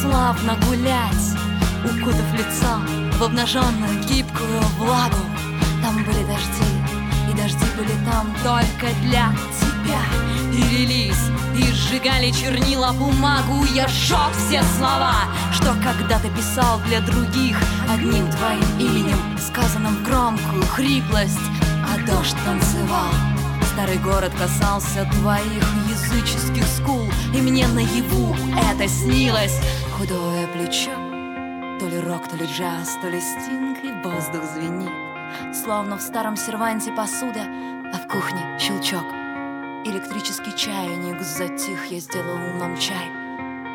Славно гулять. Укутав лицо в обнаженную гибкую влагу. Там были дожди, и дожди были там только для тебя. И лились, и сжигали чернила бумагу. Я сжег все слова, что когда-то писал для других. Одним твоим именем, сказанным громкую хриплость. А дождь танцевал. Старый город касался твоих языческих скул. И мне наяву это снилось Худое плечо То ли рок, то ли джаз, то ли стинг И воздух звенит Словно в старом серванте посуда, а в кухне щелчок. Электрический чайник затих, я сделал нам чай,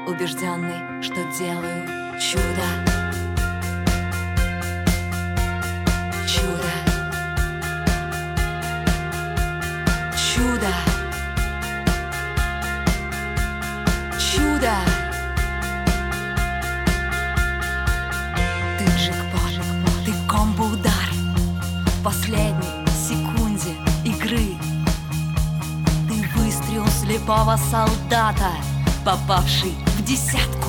убежденный, что делаю чудо. Слепого солдата, попавший в десятку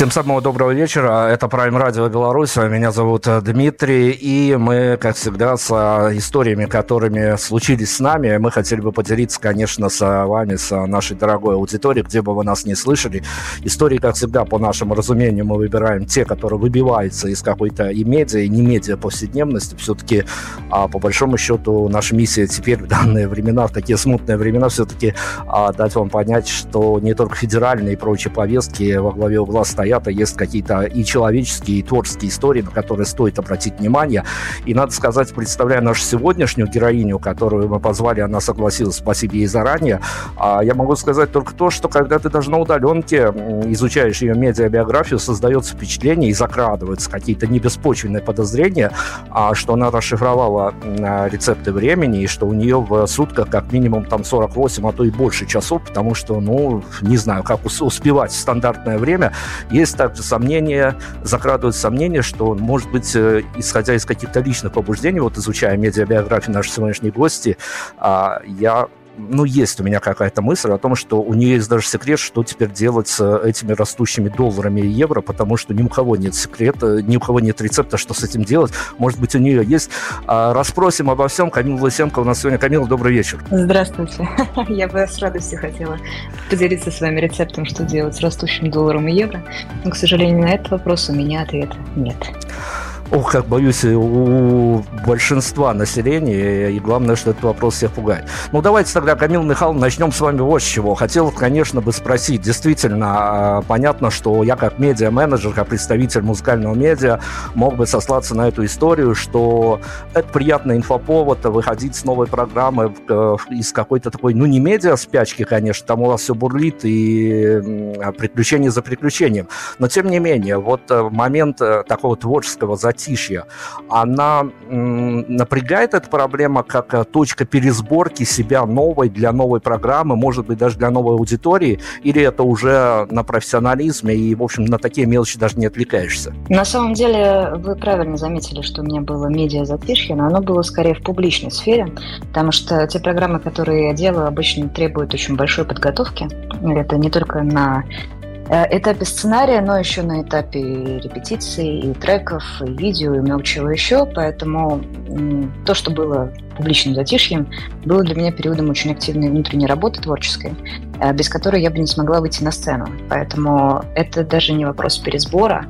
Всем самого доброго вечера. Это Prime Radio Беларусь. Меня зовут э, Дмитрий. И мы, как всегда, с э, историями, которыми случились с нами, мы хотели бы поделиться, конечно, с вами, с нашей дорогой аудиторией, где бы вы нас не слышали. Истории, как всегда, по нашему разумению, мы выбираем те, которые выбиваются из какой-то и медиа, и не медиа повседневности. Все-таки, а, по большому счету, наша миссия теперь в данные времена, в такие смутные времена, все-таки а, дать вам понять, что не только федеральные и прочие повестки во главе угла стоят, стоят, есть какие-то и человеческие, и творческие истории, на которые стоит обратить внимание. И надо сказать, представляя нашу сегодняшнюю героиню, которую мы позвали, она согласилась, спасибо ей заранее, а я могу сказать только то, что когда ты даже на удаленке изучаешь ее медиабиографию, создается впечатление и закрадываются какие-то небеспочвенные подозрения, а, что она расшифровала рецепты времени и что у нее в сутках как минимум там 48, а то и больше часов, потому что, ну, не знаю, как успевать в стандартное время. И есть также сомнения, закрадываются сомнения, что, может быть, э, исходя из каких-то личных побуждений, вот изучая медиабиографию нашей сегодняшней гости, а, я ну, есть у меня какая-то мысль о том, что у нее есть даже секрет, что теперь делать с этими растущими долларами и евро, потому что ни у кого нет секрета, ни у кого нет рецепта, что с этим делать. Может быть, у нее есть. А, расспросим обо всем. Камила Лысенко у нас сегодня. Камила, добрый вечер. Здравствуйте. Я бы с радостью хотела поделиться с вами рецептом, что делать с растущим долларом и евро. Но, к сожалению, на этот вопрос у меня ответа нет. Ох, как боюсь, у большинства населения, и главное, что этот вопрос всех пугает. Ну, давайте тогда, Камил Михайловна, начнем с вами вот с чего. Хотел, конечно, бы спросить, действительно, а, понятно, что я как медиа-менеджер, как представитель музыкального медиа, мог бы сослаться на эту историю, что это приятный инфоповод, выходить с новой программы э, из какой-то такой, ну, не медиа-спячки, конечно, там у вас все бурлит и приключение за приключением, но, тем не менее, вот э, момент э, такого творческого затишья затишья, она напрягает эта проблема как э, точка пересборки себя новой для новой программы, может быть, даже для новой аудитории, или это уже на профессионализме и, в общем, на такие мелочи даже не отвлекаешься? На самом деле, вы правильно заметили, что у меня было медиа затишье, но оно было скорее в публичной сфере, потому что те программы, которые я делаю, обычно требуют очень большой подготовки. Это не только на этапе сценария, но еще на этапе репетиции, и треков, и видео, и много чего еще. Поэтому то, что было публичным затишьем, было для меня периодом очень активной внутренней работы творческой, э, без которой я бы не смогла выйти на сцену. Поэтому это даже не вопрос пересбора,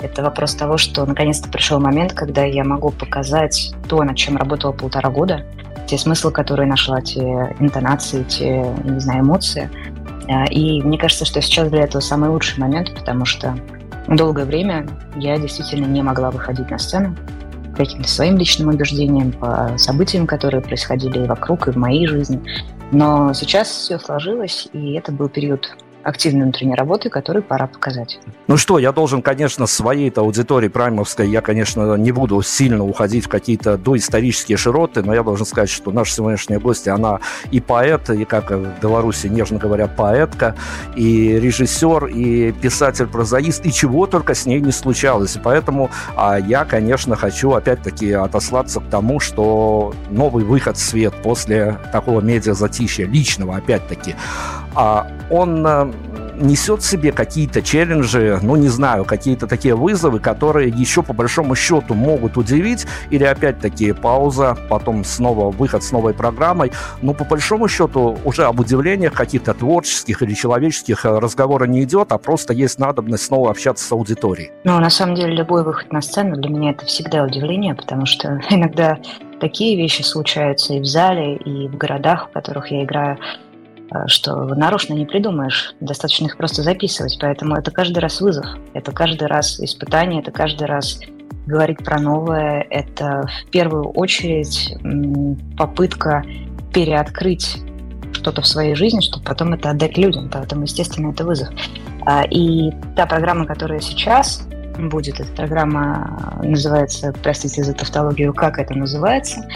это вопрос того, что наконец-то пришел момент, когда я могу показать то, над чем работала полтора года, те смыслы, которые нашла, те интонации, те, не знаю, эмоции – и мне кажется, что сейчас для этого самый лучший момент, потому что долгое время я действительно не могла выходить на сцену по каким-то своим личным убеждениям, по событиям, которые происходили и вокруг, и в моей жизни. Но сейчас все сложилось, и это был период активной внутренней работы, которую пора показать. Ну что, я должен, конечно, своей-то аудитории праймовской, я, конечно, не буду сильно уходить в какие-то доисторические широты, но я должен сказать, что наша сегодняшняя гостья, она и поэт, и, как в Беларуси, нежно говоря, поэтка, и режиссер, и писатель-прозаист, и чего только с ней не случалось. И поэтому а, я, конечно, хочу опять-таки отослаться к тому, что новый выход в свет после такого медиа-затишья, личного, опять-таки, он э, несет в себе какие-то челленджи, ну, не знаю, какие-то такие вызовы, которые еще по большому счету могут удивить, или опять-таки пауза, потом снова выход с новой программой. Но по большому счету уже об удивлениях каких-то творческих или человеческих э, разговора не идет, а просто есть надобность снова общаться с аудиторией. Ну, на самом деле, любой выход на сцену для меня это всегда удивление, потому что иногда такие вещи случаются и в зале, и в городах, в которых я играю, что нарочно не придумаешь, достаточно их просто записывать, поэтому это каждый раз вызов, это каждый раз испытание, это каждый раз говорить про новое, это в первую очередь попытка переоткрыть что-то в своей жизни, чтобы потом это отдать людям, поэтому, естественно, это вызов. А, и та программа, которая сейчас будет, эта программа называется, простите за тавтологию, как это называется,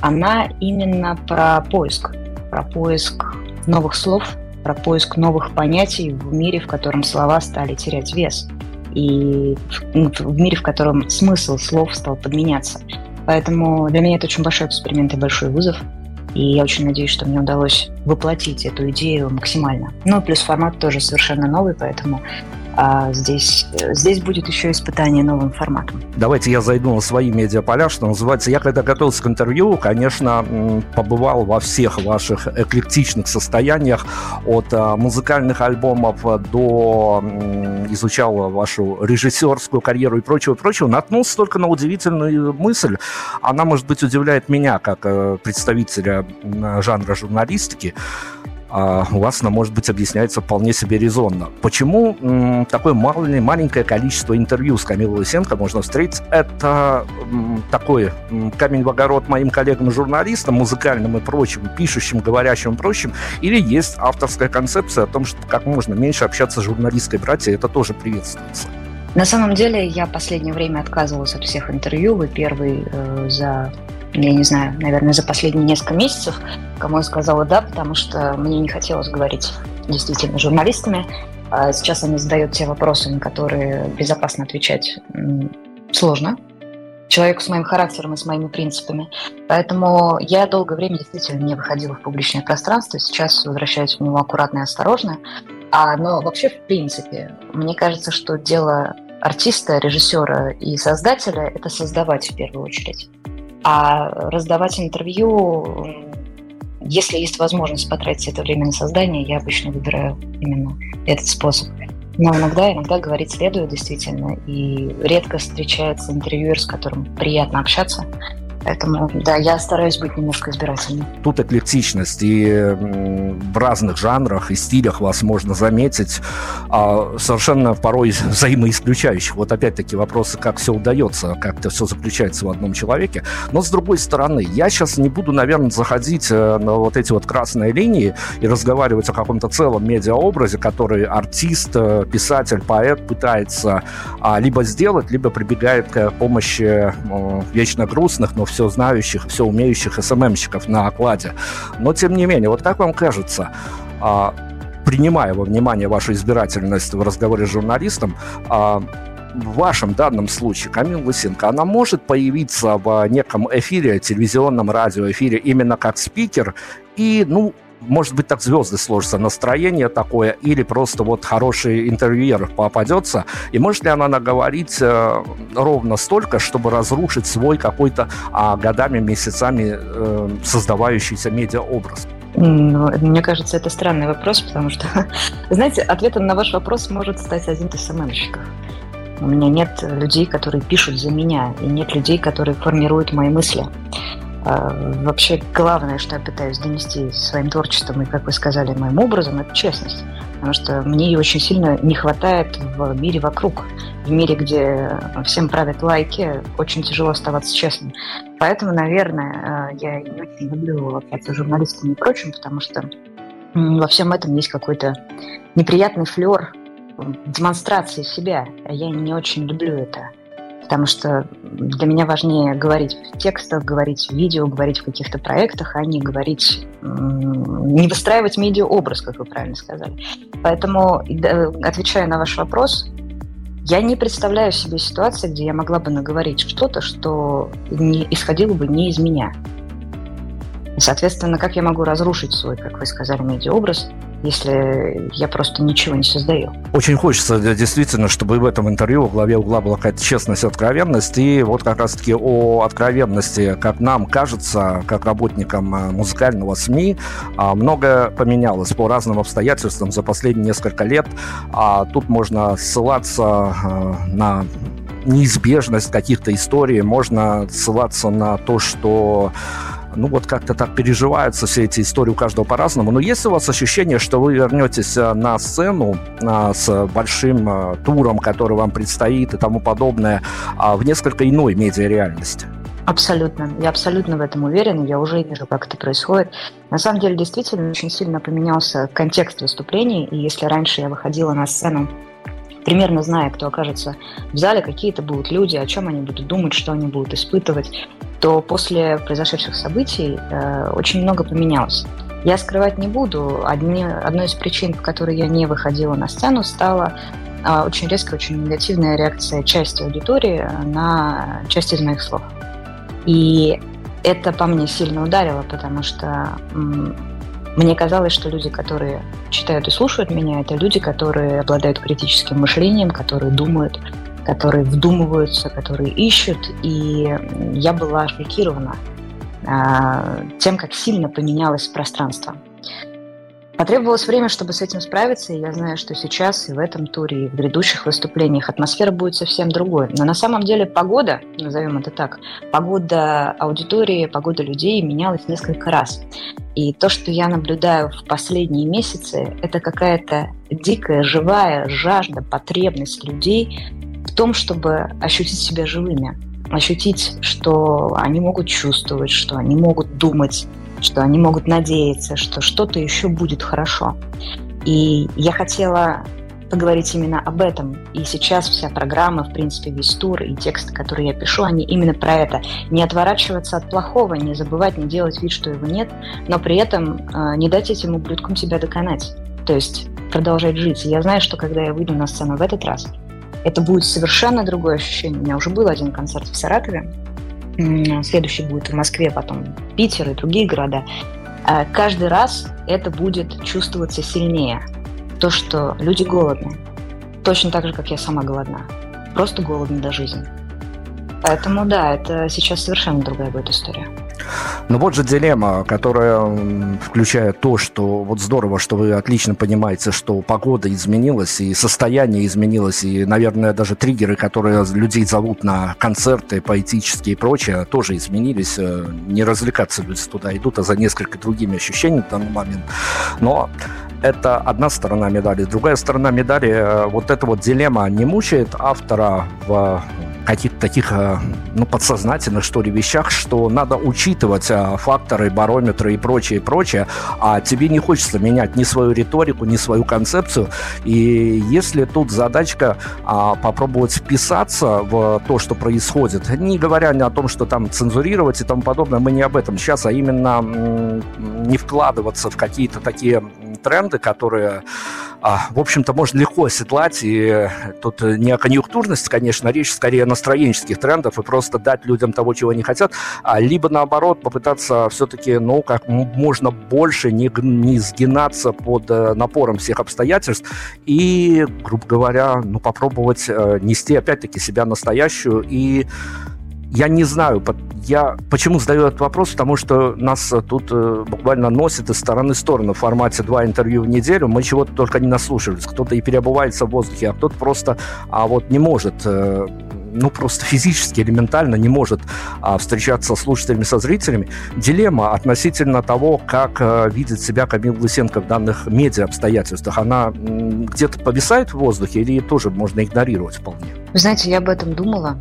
она именно про поиск, про поиск новых слов, про поиск новых понятий в мире, в котором слова стали терять вес, и в мире, в котором смысл слов стал подменяться. Поэтому для меня это очень большой эксперимент и большой вызов. И я очень надеюсь, что мне удалось воплотить эту идею максимально. Ну, плюс формат тоже совершенно новый, поэтому а здесь, здесь будет еще испытание новым форматом. Давайте я зайду на свои медиаполя, что называется. Я когда готовился к интервью, конечно, побывал во всех ваших эклектичных состояниях, от а, музыкальных альбомов до изучал вашу режиссерскую карьеру и прочего, прочего. Наткнулся только на удивительную мысль. Она, может быть, удивляет меня, как э, представителя жанра журналистики а у вас она, может быть, объясняется вполне себе резонно. Почему такое маленькое, количество интервью с Камилой Лысенко можно встретить? Это м, такой камень в огород моим коллегам-журналистам, музыкальным и прочим, пишущим, говорящим и прочим, или есть авторская концепция о том, что как можно меньше общаться с журналистской братьей, это тоже приветствуется. На самом деле я последнее время отказывалась от всех интервью. Вы первый э, за я не знаю, наверное, за последние несколько месяцев, кому я сказала «да», потому что мне не хотелось говорить действительно журналистами. А сейчас они задают те вопросы, на которые безопасно отвечать сложно человеку с моим характером и с моими принципами. Поэтому я долгое время действительно не выходила в публичное пространство, сейчас возвращаюсь в него аккуратно и осторожно. А, но вообще, в принципе, мне кажется, что дело артиста, режиссера и создателя – это создавать в первую очередь. А раздавать интервью, если есть возможность потратить это время на создание, я обычно выбираю именно этот способ. Но иногда, иногда говорить следует действительно, и редко встречается интервьюер, с которым приятно общаться, Поэтому, да, я стараюсь быть немножко избирательной. Тут эклектичность, и в разных жанрах и стилях вас можно заметить а, совершенно порой взаимоисключающих. Вот опять-таки вопросы, как все удается, как это все заключается в одном человеке. Но с другой стороны, я сейчас не буду, наверное, заходить э, на вот эти вот красные линии и разговаривать о каком-то целом медиаобразе, который артист, э, писатель, поэт пытается а, либо сделать, либо прибегает к помощи э, вечно грустных, но все знающих, все умеющих СММщиков на окладе. Но, тем не менее, вот как вам кажется, а, принимая во внимание вашу избирательность в разговоре с журналистом, а, в вашем данном случае Камил Лысенко, она может появиться в неком эфире, телевизионном радиоэфире именно как спикер и, ну, может быть, так звезды сложатся, настроение такое, или просто вот хороший интервьюер попадется, и может ли она наговорить э, ровно столько, чтобы разрушить свой какой-то а, годами, месяцами э, создавающийся медиаобраз? Ну, мне кажется, это странный вопрос, потому что, знаете, ответом на ваш вопрос может стать один из СММщиков. У меня нет людей, которые пишут за меня, и нет людей, которые формируют мои мысли. А, вообще, главное, что я пытаюсь донести своим творчеством и, как вы сказали, моим образом, это честность. Потому что мне ее очень сильно не хватает в мире вокруг. В мире, где всем правят лайки, очень тяжело оставаться честным. Поэтому, наверное, а, я не очень люблю общаться с журналистами и прочим, потому что во всем этом есть какой-то неприятный флер демонстрации себя. Я не очень люблю это потому что для меня важнее говорить в текстах, говорить в видео, говорить в каких-то проектах, а не говорить, не выстраивать медиа-образ, как вы правильно сказали. Поэтому, отвечая на ваш вопрос, я не представляю себе ситуации, где я могла бы наговорить что-то, что не исходило бы не из меня. Соответственно, как я могу разрушить свой, как вы сказали, медиа-образ, если я просто ничего не создаю. Очень хочется действительно, чтобы в этом интервью в главе угла была какая-то честность, откровенность. И вот как раз-таки о откровенности, как нам кажется, как работникам э, музыкального СМИ, а, многое поменялось по разным обстоятельствам за последние несколько лет. А тут можно ссылаться э, на неизбежность каких-то историй, можно ссылаться на то, что ну вот как-то так переживаются все эти истории у каждого по-разному. Но есть у вас ощущение, что вы вернетесь э, на сцену а, с большим а, туром, который вам предстоит и тому подобное, а, в несколько иной медиареальности? Абсолютно. Я абсолютно в этом уверена. Я уже вижу, как это происходит. На самом деле, действительно, очень сильно поменялся контекст выступлений. И если раньше я выходила на сцену примерно зная, кто окажется в зале, какие это будут люди, о чем они будут думать, что они будут испытывать, то после произошедших событий э, очень много поменялось. Я скрывать не буду. Одни, одной из причин, по которой я не выходила на сцену, стала э, очень резкая, очень негативная реакция части аудитории на часть из моих слов. И это по мне сильно ударило, потому что мне казалось, что люди, которые читают и слушают меня, это люди, которые обладают критическим мышлением, которые думают, которые вдумываются, которые ищут. И я была шокирована а, тем, как сильно поменялось пространство. Потребовалось время, чтобы с этим справиться, и я знаю, что сейчас и в этом туре, и в грядущих выступлениях атмосфера будет совсем другой. Но на самом деле погода, назовем это так, погода аудитории, погода людей менялась несколько раз. И то, что я наблюдаю в последние месяцы, это какая-то дикая, живая жажда, потребность людей в том, чтобы ощутить себя живыми, ощутить, что они могут чувствовать, что они могут думать, что они могут надеяться, что что-то еще будет хорошо. И я хотела поговорить именно об этом. И сейчас вся программа, в принципе, весь тур и тексты, которые я пишу, они именно про это. Не отворачиваться от плохого, не забывать, не делать вид, что его нет, но при этом э, не дать этим ублюдкам себя доконать. То есть продолжать жить. И я знаю, что когда я выйду на сцену в этот раз, это будет совершенно другое ощущение. У меня уже был один концерт в Саратове, следующий будет в Москве, потом Питер и другие города. А каждый раз это будет чувствоваться сильнее. То, что люди голодны. Точно так же, как я сама голодна. Просто голодны до жизни. Поэтому да, это сейчас совершенно другая будет история. Но вот же дилемма, которая включает то, что вот здорово, что вы отлично понимаете, что погода изменилась, и состояние изменилось, и, наверное, даже триггеры, которые людей зовут на концерты поэтические и прочее, тоже изменились. Э, не развлекаться люди туда идут, а за несколько другими ощущениями в данный момент. Но это одна сторона медали. Другая сторона медали, э, вот эта вот дилемма не мучает автора в каких-то таких, э, ну, подсознательных, что ли, вещах, что надо учитывать э, факторы, барометры и прочее, и прочее, а тебе не хочется менять ни свою риторику, ни свою концепцию, и если тут задачка а, попробовать вписаться в то, что происходит, не говоря ни о том, что там цензурировать и тому подобное, мы не об этом. Сейчас, а именно не вкладываться в какие-то такие тренды, которые, а, в общем-то, можно легко оседлать, и тут не о конъюнктурности, конечно, речь скорее о настроенческих трендов и просто дать людям того, чего они хотят, а либо наоборот попытаться все-таки, ну, как можно больше не, не сгинаться под э, напором всех обстоятельств и, грубо говоря, ну, попробовать э, нести опять-таки себя настоящую и я не знаю, я почему задаю этот вопрос, потому что нас тут э, буквально носит из стороны в сторону в формате два интервью в неделю. Мы чего-то только не наслушались. Кто-то и переобувается в воздухе, а кто-то просто а вот не может э, ну, просто физически, элементально не может а, встречаться с слушателями, со зрителями. Дилемма относительно того, как видит себя Камил Лысенко в данных медиа обстоятельствах, она где-то повисает в воздухе или тоже можно игнорировать вполне? Вы знаете, я об этом думала.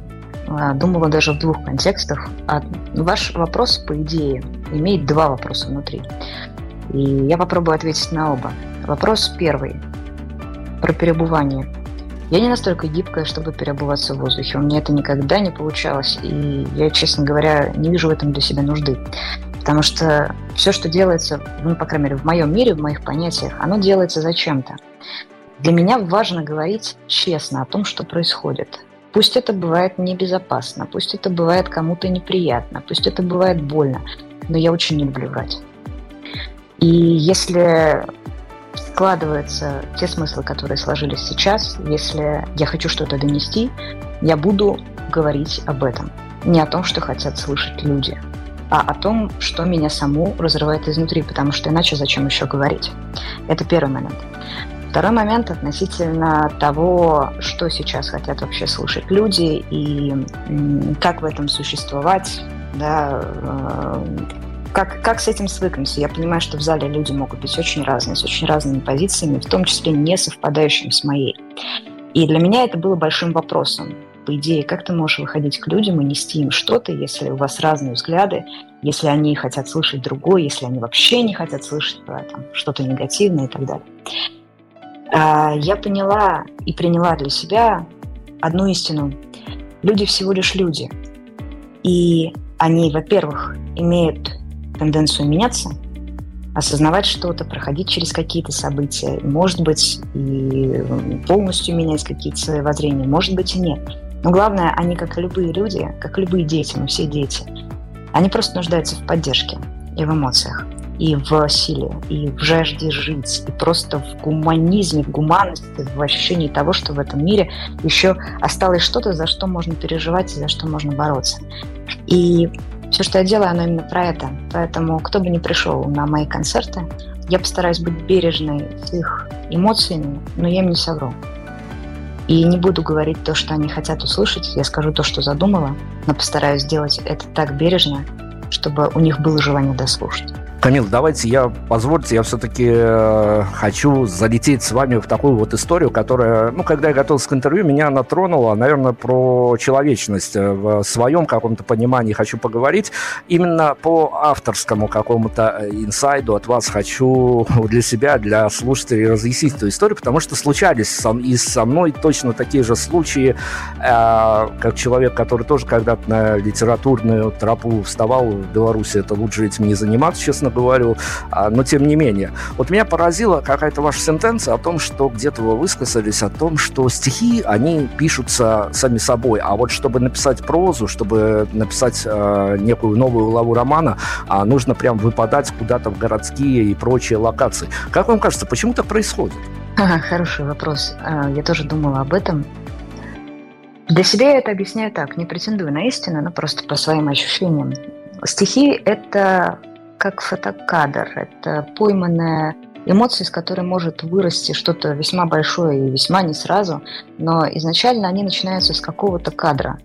А, думала даже в двух контекстах. Ваш вопрос, по идее, имеет два вопроса внутри. И я попробую ответить на оба. Вопрос первый про перебывание. Я не настолько гибкая, чтобы переобуваться в воздухе. У меня это никогда не получалось. И я, честно говоря, не вижу в этом для себя нужды. Потому что все, что делается, ну, по крайней мере, в моем мире, в моих понятиях, оно делается зачем-то. Для меня важно говорить честно о том, что происходит. Пусть это бывает небезопасно, пусть это бывает кому-то неприятно, пусть это бывает больно, но я очень не люблю врать. И если складываются те смыслы, которые сложились сейчас, если я хочу что-то донести, я буду говорить об этом. Не о том, что хотят слышать люди, а о том, что меня саму разрывает изнутри, потому что иначе зачем еще говорить. Это первый момент. Второй момент относительно того, что сейчас хотят вообще слушать люди и как в этом существовать, да, э, как, как с этим свыкнуться? Я понимаю, что в зале люди могут быть очень разные, с очень разными позициями, в том числе не совпадающими с моей. И для меня это было большим вопросом. По идее, как ты можешь выходить к людям и нести им что-то, если у вас разные взгляды, если они хотят слышать другое, если они вообще не хотят слышать что-то негативное и так далее. А, я поняла и приняла для себя одну истину. Люди всего лишь люди. И они, во-первых, имеют тенденцию меняться, осознавать что-то, проходить через какие-то события, может быть, и полностью менять какие-то свои воззрения, может быть, и нет. Но главное, они, как и любые люди, как и любые дети, мы все дети, они просто нуждаются в поддержке и в эмоциях и в силе, и в жажде жить, и просто в гуманизме, в гуманности, в ощущении того, что в этом мире еще осталось что-то, за что можно переживать и за что можно бороться. И все, что я делаю, оно именно про это. Поэтому кто бы ни пришел на мои концерты, я постараюсь быть бережной с их эмоциями, но я им не совру. И не буду говорить то, что они хотят услышать, я скажу то, что задумала, но постараюсь сделать это так бережно, чтобы у них было желание дослушать. Камил, давайте я, позвольте, я все-таки э, хочу залететь с вами в такую вот историю, которая, ну, когда я готовился к интервью, меня она тронула, наверное, про человечность э, в своем каком-то понимании хочу поговорить. Именно по авторскому какому-то э, инсайду от вас хочу для себя, для слушателей разъяснить эту историю, потому что случались со, и со мной точно такие же случаи, э, как человек, который тоже когда-то на литературную тропу вставал в Беларуси, это лучше этим не заниматься, честно говорю, а, но тем не менее. Вот меня поразила какая-то ваша сентенция о том, что где-то вы высказались о том, что стихи, они пишутся сами собой, а вот чтобы написать прозу, чтобы написать э, некую новую главу романа, э, нужно прям выпадать куда-то в городские и прочие локации. Как вам кажется, почему так происходит? Хороший вопрос. А, я тоже думала об этом. Для себя я это объясняю так, не претендую на истину, но просто по своим ощущениям. Стихи – это как фотокадр, это пойманная эмоции, из которой может вырасти что-то весьма большое и весьма не сразу, но изначально они начинаются с какого-то кадра.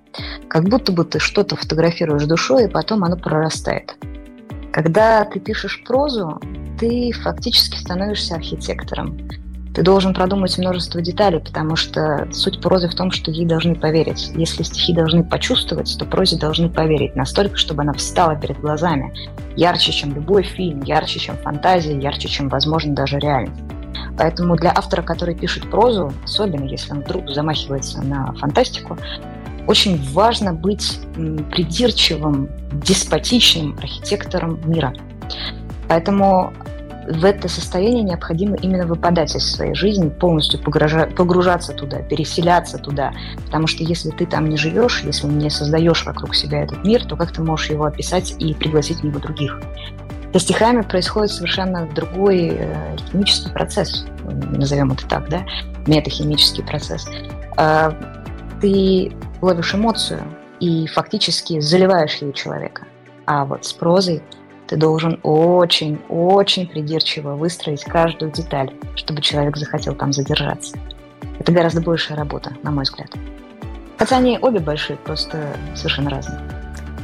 Как будто бы ты что-то фотографируешь душой, и потом оно прорастает. Когда ты пишешь прозу, ты фактически становишься архитектором. Ты должен продумать множество деталей, потому что суть прозы в том, что ей должны поверить. Если стихи должны почувствовать, то прозе должны поверить настолько, чтобы она встала перед глазами. Ярче, чем любой фильм, ярче, чем фантазия, ярче, чем, возможно, даже реальность. Поэтому для автора, который пишет прозу, особенно если он вдруг замахивается на фантастику, очень важно быть придирчивым, деспотичным архитектором мира. Поэтому в это состояние необходимо именно выпадать из своей жизни, полностью погружаться туда, переселяться туда. Потому что если ты там не живешь, если не создаешь вокруг себя этот мир, то как ты можешь его описать и пригласить в него других? Со стихами происходит совершенно другой э, химический процесс, назовем это так, да, метахимический процесс. Э, ты ловишь эмоцию и фактически заливаешь ее человека. А вот с прозой ты должен очень-очень придирчиво выстроить каждую деталь, чтобы человек захотел там задержаться. Это гораздо большая работа, на мой взгляд. Хотя они обе большие, просто совершенно разные.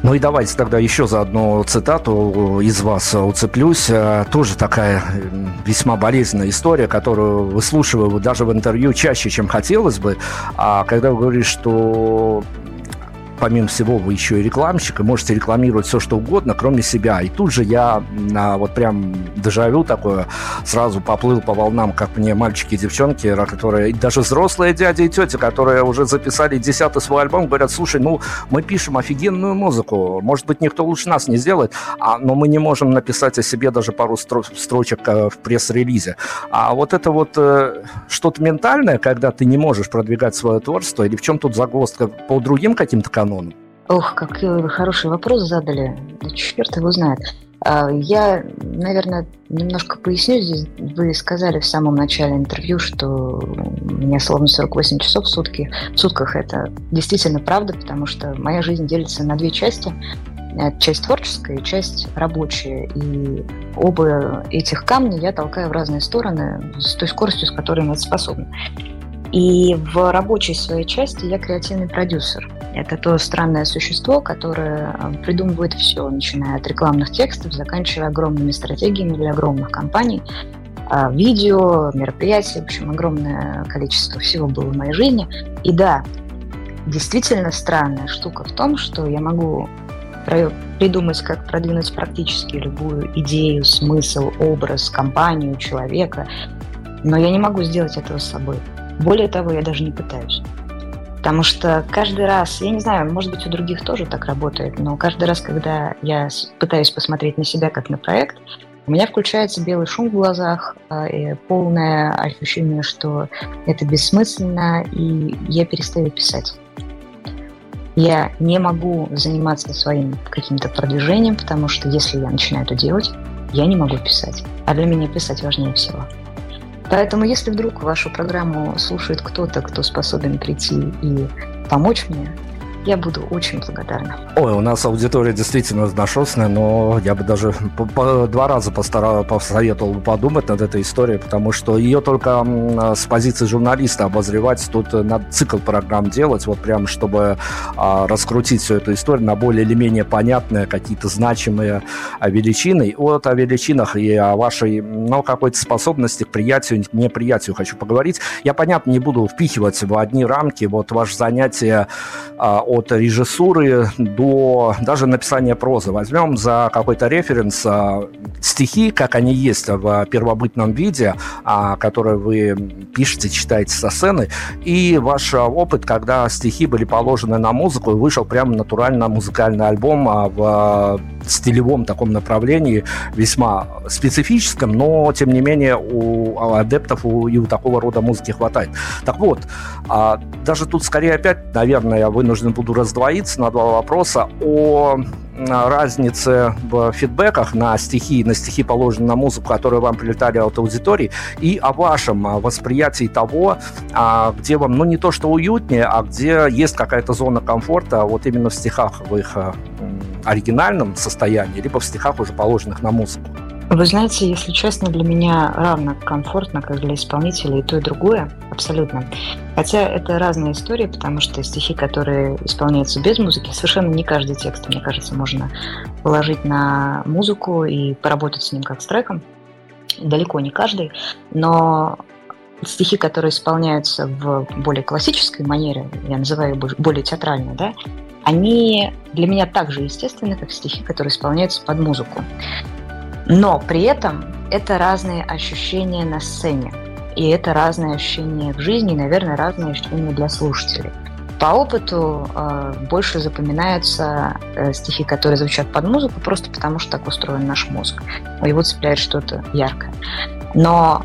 Ну и давайте тогда еще за одну цитату из вас уцеплюсь. Тоже такая весьма болезненная история, которую выслушиваю даже в интервью чаще, чем хотелось бы. А когда вы говорите, что помимо всего, вы еще и рекламщик, и можете рекламировать все, что угодно, кроме себя. И тут же я на вот прям дежавю такое сразу поплыл по волнам, как мне мальчики и девчонки, которые, даже взрослые дяди и тети, которые уже записали десятый свой альбом, говорят, слушай, ну, мы пишем офигенную музыку, может быть, никто лучше нас не сделает, а, но мы не можем написать о себе даже пару строчек э, в пресс-релизе. А вот это вот э, что-то ментальное, когда ты не можешь продвигать свое творчество, или в чем тут загвоздка по другим каким-то каналам, канону? Ох, какой хороший вопрос задали. Да черт его знает. А, я, наверное, немножко поясню здесь. Вы сказали в самом начале интервью, что у меня словно 48 часов в сутки. В сутках это действительно правда, потому что моя жизнь делится на две части. Э, часть творческая и часть рабочая. И оба этих камня я толкаю в разные стороны с той скоростью, с которой я способна. И в рабочей своей части я креативный продюсер. Это то странное существо, которое э, придумывает все, начиная от рекламных текстов, заканчивая огромными стратегиями для огромных компаний. А, видео, мероприятия, в общем, огромное количество всего было в моей жизни. И да, действительно странная штука в том, что я могу придумать, как продвинуть практически любую идею, смысл, образ, компанию, человека, но я не могу сделать этого с собой. Более того, я даже не пытаюсь. Потому что каждый раз, я не знаю, может быть, у других тоже так работает, но каждый раз, когда я пытаюсь посмотреть на себя как на проект, у меня включается белый шум в глазах, а, и полное ощущение, что это бессмысленно, и я перестаю писать. Я не могу заниматься своим каким-то продвижением, потому что если я начинаю это делать, я не могу писать. А для меня писать важнее всего. Поэтому, если вдруг вашу программу слушает кто-то, кто способен прийти и помочь мне, я буду очень благодарна. Ой, у нас аудитория действительно разношерстная, но я бы даже по, по, два раза постарал, посоветовал бы подумать над этой историей, потому что ее только с позиции журналиста обозревать, тут надо цикл программ делать, вот прям, чтобы а, раскрутить всю эту историю на более или менее понятные, какие-то значимые а, величины. Вот о величинах и о вашей, ну, какой-то способности к приятию, неприятию хочу поговорить. Я, понятно, не буду впихивать в одни рамки, вот ваше занятие а, от режиссуры до даже написания прозы. Возьмем за какой-то референс а, стихи, как они есть в первобытном виде, а, которые вы пишете, читаете со сцены, и ваш опыт, когда стихи были положены на музыку, и вышел прямо натурально музыкальный альбом а, в стилевом таком направлении, весьма специфическом, но, тем не менее, у адептов и у такого рода музыки хватает. Так вот, даже тут скорее опять, наверное, я вынужден буду раздвоиться на два вопроса о разнице в фидбэках на стихи, на стихи, положенные на музыку, которые вам прилетали от аудитории, и о вашем а, восприятии того, а, где вам, ну, не то что уютнее, а где есть какая-то зона комфорта, вот именно в стихах в их оригинальном состоянии, либо в стихах, уже положенных на музыку? Вы знаете, если честно, для меня равно комфортно, как для исполнителя, и то, и другое, абсолютно. Хотя это разные истории, потому что стихи, которые исполняются без музыки, совершенно не каждый текст, мне кажется, можно положить на музыку и поработать с ним как с треком. Далеко не каждый, но стихи, которые исполняются в более классической манере, я называю более театрально, да, они для меня так же естественны, как стихи, которые исполняются под музыку. Но при этом это разные ощущения на сцене. И это разные ощущения в жизни, и, наверное, разные ощущения для слушателей. По опыту э, больше запоминаются э, стихи, которые звучат под музыку, просто потому что так устроен наш мозг. Его цепляет что-то яркое. Но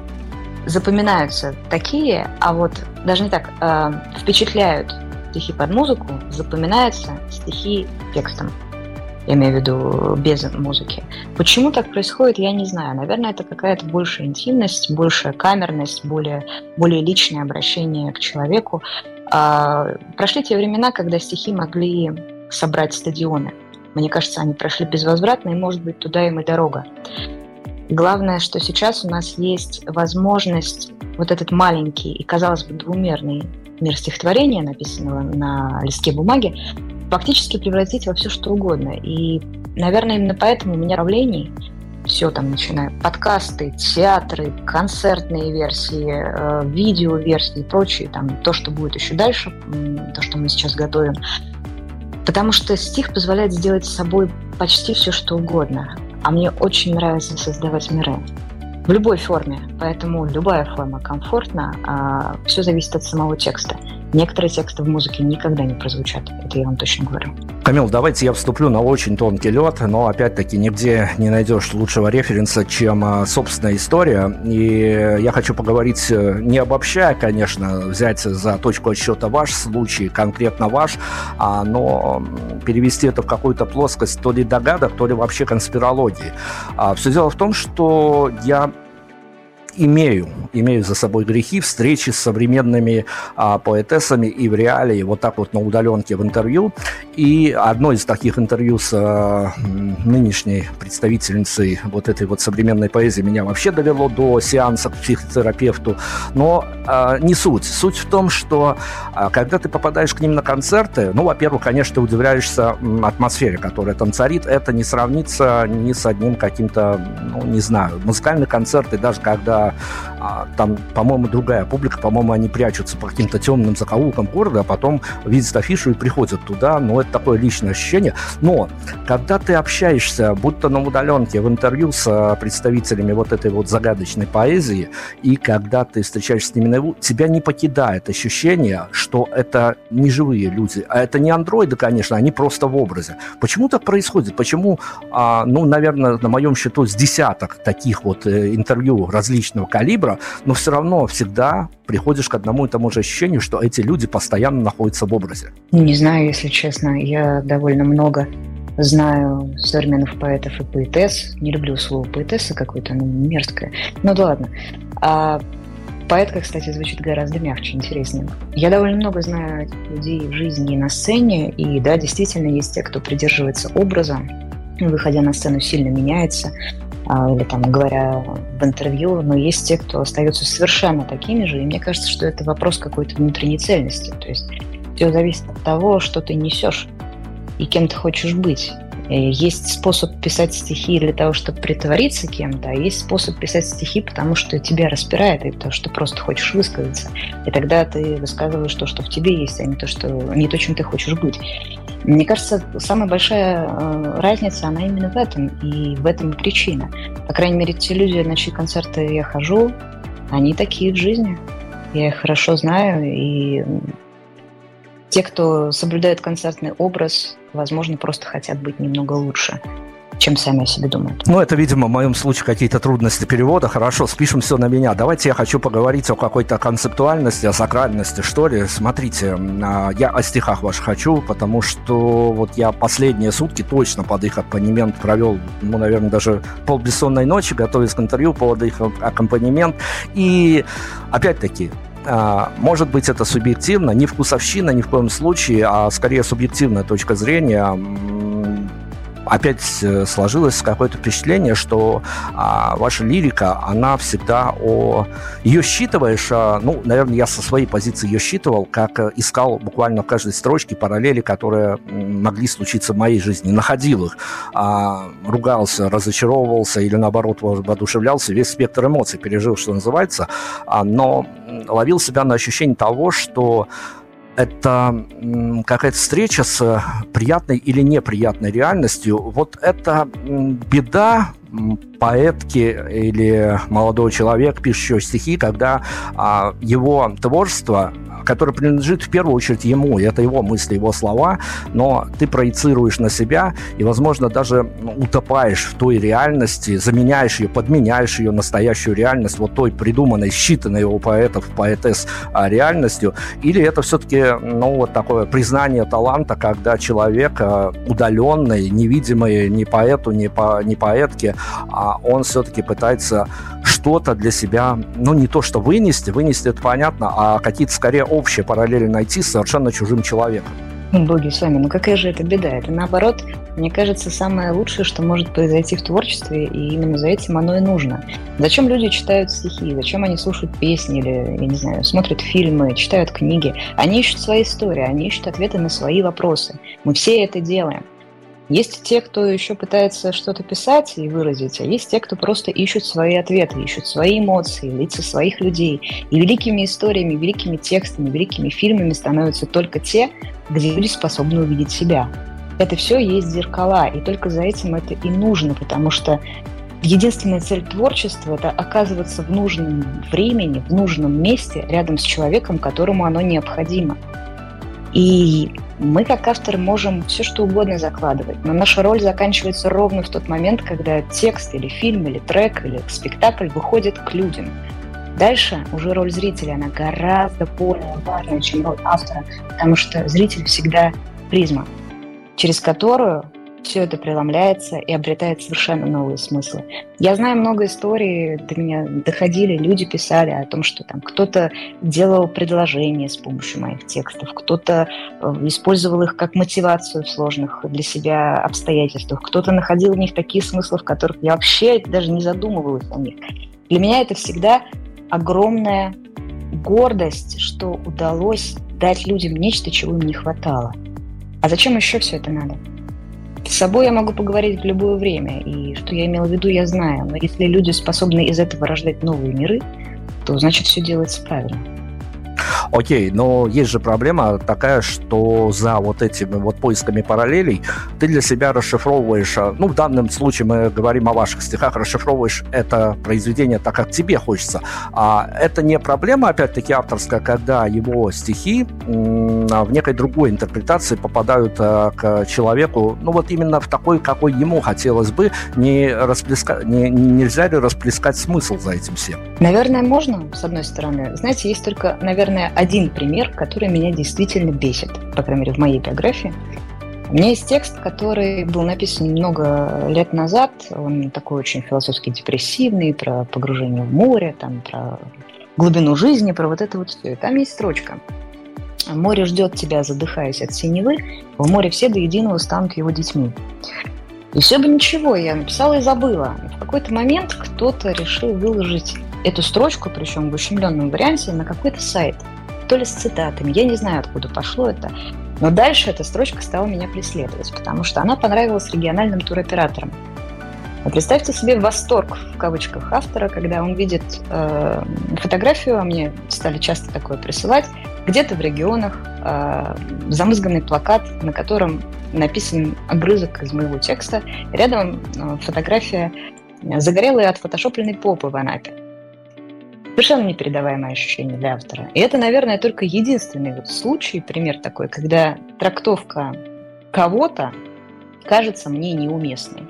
запоминаются такие, а вот даже не так, э, впечатляют стихи под музыку, запоминаются стихи текстом я имею в виду без музыки. Почему так происходит, я не знаю. Наверное, это какая-то большая интимность, большая камерность, более, более личное обращение к человеку. А, прошли те времена, когда стихи могли собрать стадионы. Мне кажется, они прошли безвозвратно, и, может быть, туда им и дорога. Главное, что сейчас у нас есть возможность вот этот маленький и, казалось бы, двумерный мир стихотворения, написанного на листке бумаги, фактически превратить во все что угодно. И, наверное, именно поэтому у меня правлений все там, начиная подкасты, театры, концертные версии, э, видеоверсии и прочее, там, то, что будет еще дальше, то, что мы сейчас готовим. Потому что стих позволяет сделать с собой почти все, что угодно. А мне очень нравится создавать миры. В любой форме. Поэтому любая форма комфортна. А все зависит от самого текста. Некоторые тексты в музыке никогда не прозвучат, это я вам точно говорю. Камил, давайте я вступлю на очень тонкий лед, но опять-таки нигде не найдешь лучшего референса, чем а, собственная история. И я хочу поговорить, э, не обобщая, конечно, взять за точку отсчета ваш случай, конкретно ваш, а, но перевести это в какую-то плоскость то ли догадок, то ли вообще конспирологии. А, все дело в том, что я имею, имею за собой грехи встречи с современными а, поэтессами и в реалии, вот так вот на удаленке в интервью. И одно из таких интервью с а, нынешней представительницей вот этой вот современной поэзии меня вообще довело до сеанса к психотерапевту. Но а, не суть. Суть в том, что а, когда ты попадаешь к ним на концерты, ну, во-первых, конечно, ты удивляешься атмосфере, которая там царит. Это не сравнится ни с одним каким-то, ну, не знаю, музыкальные концерты, даже когда а, там, по-моему, другая публика, по-моему, они прячутся по каким-то темным закоулкам города, а потом видят афишу и приходят туда, но это такое личное ощущение. Но когда ты общаешься, будто на удаленке, в интервью с а, представителями вот этой вот загадочной поэзии, и когда ты встречаешься с ними наяву, тебя не покидает ощущение, что это не живые люди, а это не андроиды, конечно, они просто в образе. Почему так происходит? Почему, а, ну, наверное, на моем счету с десяток таких вот э, интервью различных различного калибра, но все равно всегда приходишь к одному и тому же ощущению, что эти люди постоянно находятся в образе. Не знаю, если честно. Я довольно много знаю современных поэтов и поэтесс. Не люблю слово поэтесса какое-то, оно мерзкое. Ну да ладно. А поэтка, кстати, звучит гораздо мягче, интереснее. Я довольно много знаю людей в жизни и на сцене, и да, действительно есть те, кто придерживается образа, выходя на сцену, сильно меняется. А, или там говоря в интервью, но есть те, кто остаются совершенно такими же, и мне кажется, что это вопрос какой-то внутренней цельности. То есть все зависит от того, что ты несешь и кем ты хочешь быть. Есть способ писать стихи для того, чтобы притвориться кем-то, а есть способ писать стихи, потому что тебя распирает, и потому что просто хочешь высказаться. И тогда ты высказываешь то, что в тебе есть, а не то, что, не то чем ты хочешь быть. Мне кажется, самая большая э, разница, она именно в этом, и в этом причина. По крайней мере, те люди, на чьи концерты я хожу, они такие в жизни. Я их хорошо знаю, и те, кто соблюдает концертный образ, возможно, просто хотят быть немного лучше чем сами о себе думают. Ну, это, видимо, в моем случае какие-то трудности перевода. Хорошо, спишем все на меня. Давайте я хочу поговорить о какой-то концептуальности, о сакральности, что ли. Смотрите, а, я о стихах ваших хочу, потому что вот я последние сутки точно под их аккомпанемент провел, ну, наверное, даже полбессонной ночи, готовясь к интервью под их аккомпанемент. И, опять-таки, может быть, это субъективно, не вкусовщина ни в коем случае, а скорее субъективная точка зрения опять э, сложилось какое-то впечатление, что а, ваша лирика, она всегда о... Ее считываешь, а, ну, наверное, я со своей позиции ее считывал, как э, искал буквально в каждой строчке параллели, которые могли случиться в моей жизни. Находил их, а, ругался, разочаровывался или, наоборот, воодушевлялся, весь спектр эмоций пережил, что называется, а, но ловил себя на ощущение того, что это какая-то встреча с приятной или неприятной реальностью. Вот это беда поэтки или молодого человека, пишущего стихи, когда а, его творчество который принадлежит в первую очередь ему, это его мысли, его слова, но ты проецируешь на себя и, возможно, даже утопаешь в той реальности, заменяешь ее, подменяешь ее настоящую реальность вот той придуманной, считанной у поэтов, поэтесс а, реальностью, или это все-таки, ну, вот такое признание таланта, когда человек а, удаленный, невидимый ни поэту, ни, по, ни поэтке, а он все-таки пытается что-то для себя, ну, не то что вынести, вынести это понятно, а какие-то скорее общие параллели найти с совершенно чужим человеком. Ну, боги с вами, ну какая же это беда? Это наоборот, мне кажется, самое лучшее, что может произойти в творчестве, и именно за этим оно и нужно. Зачем люди читают стихи, зачем они слушают песни или, я не знаю, смотрят фильмы, читают книги? Они ищут свои истории, они ищут ответы на свои вопросы. Мы все это делаем. Есть те, кто еще пытается что-то писать и выразить, а есть те, кто просто ищут свои ответы, ищут свои эмоции, лица своих людей. И великими историями, великими текстами, великими фильмами становятся только те, где люди способны увидеть себя. Это все есть зеркала, и только за этим это и нужно, потому что единственная цель творчества – это оказываться в нужном времени, в нужном месте, рядом с человеком, которому оно необходимо. И мы, как авторы, можем все что угодно закладывать, но наша роль заканчивается ровно в тот момент, когда текст или фильм, или трек, или спектакль выходит к людям. Дальше уже роль зрителя, она гораздо более важная, чем роль автора, потому что зритель всегда призма, через которую все это преломляется и обретает совершенно новые смыслы. Я знаю много историй, до меня доходили, люди писали о том, что там кто-то делал предложения с помощью моих текстов, кто-то э, использовал их как мотивацию в сложных для себя обстоятельствах, кто-то находил в них такие смыслы, в которых я вообще даже не задумывалась о них. Для меня это всегда огромная гордость, что удалось дать людям нечто, чего им не хватало. А зачем еще все это надо? С собой я могу поговорить в любое время, и что я имела в виду, я знаю. Но если люди способны из этого рождать новые миры, то значит все делается правильно. Окей, но есть же проблема такая, что за вот этими вот поисками параллелей ты для себя расшифровываешь, а, ну, в данном случае мы говорим о ваших стихах, расшифровываешь это произведение так, как тебе хочется. А это не проблема, опять-таки, авторская, когда его стихи а, в некой другой интерпретации попадают а, к человеку, ну, вот именно в такой, какой ему хотелось бы, не расплеска... не, нельзя ли расплескать смысл за этим всем? Наверное, можно, с одной стороны. Знаете, есть только, наверное, один пример, который меня действительно бесит, по крайней мере, в моей биографии. У меня есть текст, который был написан много лет назад. Он такой очень философски депрессивный, про погружение в море, там, про глубину жизни, про вот это вот все. И там есть строчка. «Море ждет тебя, задыхаясь от синевы, в море все до единого станут его детьми». И все бы ничего, я написала и забыла. в какой-то момент кто-то решил выложить эту строчку, причем в ущемленном варианте, на какой-то сайт – то ли с цитатами. Я не знаю, откуда пошло это. Но дальше эта строчка стала меня преследовать, потому что она понравилась региональным туроператорам. Представьте себе восторг, в кавычках, автора, когда он видит э, фотографию, а мне стали часто такое присылать, где-то в регионах э, замызганный плакат, на котором написан огрызок из моего текста. Рядом э, фотография загорелой от фотошопленной попы в Анапе. Совершенно непередаваемое ощущение для автора. И это, наверное, только единственный вот случай, пример такой, когда трактовка кого-то кажется мне неуместной.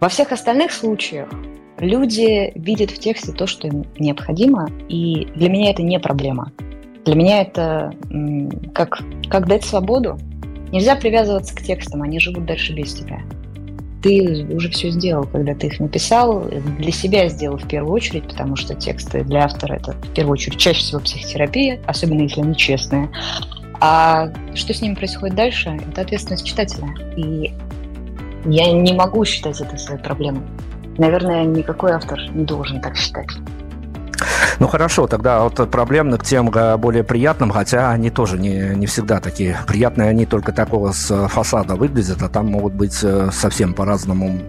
Во всех остальных случаях люди видят в тексте то, что им необходимо, и для меня это не проблема. Для меня это как, как дать свободу. Нельзя привязываться к текстам, они живут дальше без тебя ты уже все сделал, когда ты их написал, для себя сделал в первую очередь, потому что тексты для автора это в первую очередь чаще всего психотерапия, особенно если они честные. А что с ними происходит дальше, это ответственность читателя. И Я не могу считать это своей проблемой. Наверное, никакой автор не должен так считать. Ну хорошо, тогда от проблемных тем к более приятным, хотя они тоже не, не всегда такие приятные, они только такого с фасада выглядят, а там могут быть э, совсем по-разному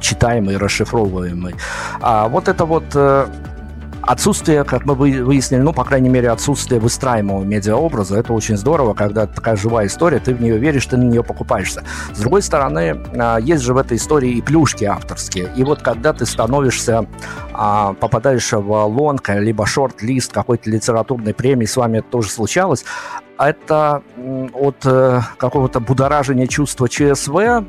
читаемые, расшифровываемые. А вот это вот э, отсутствие, как мы выяснили, ну, по крайней мере, отсутствие выстраиваемого медиаобраза, это очень здорово, когда такая живая история, ты в нее веришь, ты на нее покупаешься. С другой стороны, а, есть же в этой истории и плюшки авторские. И вот когда ты становишься, а, попадаешь в лонг, либо шорт-лист какой-то литературной премии, с вами это тоже случалось, это от э, какого-то будоражения чувства ЧСВ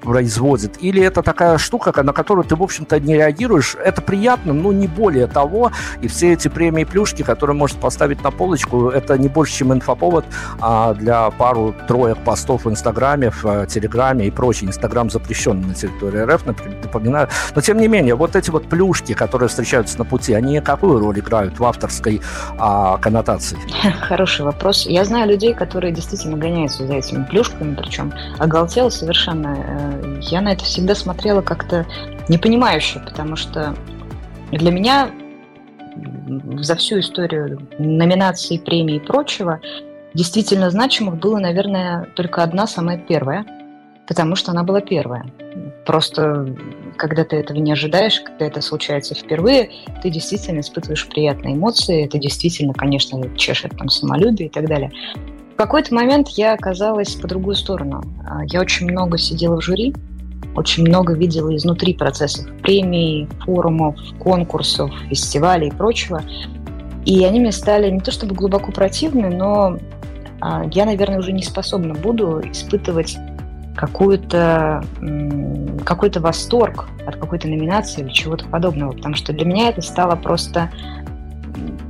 производит, или это такая штука, на которую ты, в общем-то, не реагируешь. Это приятно, но не более того. И все эти премии плюшки, которые можно поставить на полочку, это не больше, чем инфоповод а для пару-троек постов в Инстаграме, в э, Телеграме и прочее. Инстаграм запрещен на территории РФ, напоминаю. Но, тем не менее, вот эти вот плюшки, которые встречаются на пути, они какую роль играют в авторской а, коннотации? Хороший вопрос. Я знаю людей, которые действительно гоняются за этими плюшками, причем оголтело совершенно э, я на это всегда смотрела как-то непонимающе, потому что для меня за всю историю номинаций, премий и прочего действительно значимых было, наверное, только одна, самая первая, потому что она была первая. Просто когда ты этого не ожидаешь, когда это случается впервые, ты действительно испытываешь приятные эмоции, это действительно, конечно, чешет там самолюбие и так далее какой-то момент я оказалась по другую сторону. А, я очень много сидела в жюри, очень много видела изнутри процессов премий, форумов, конкурсов, фестивалей и прочего. И они мне стали не то чтобы глубоко противны, но а, я, наверное, уже не способна буду испытывать какую-то, какой-то восторг от какой-то номинации или чего-то подобного, потому что для меня это стало просто,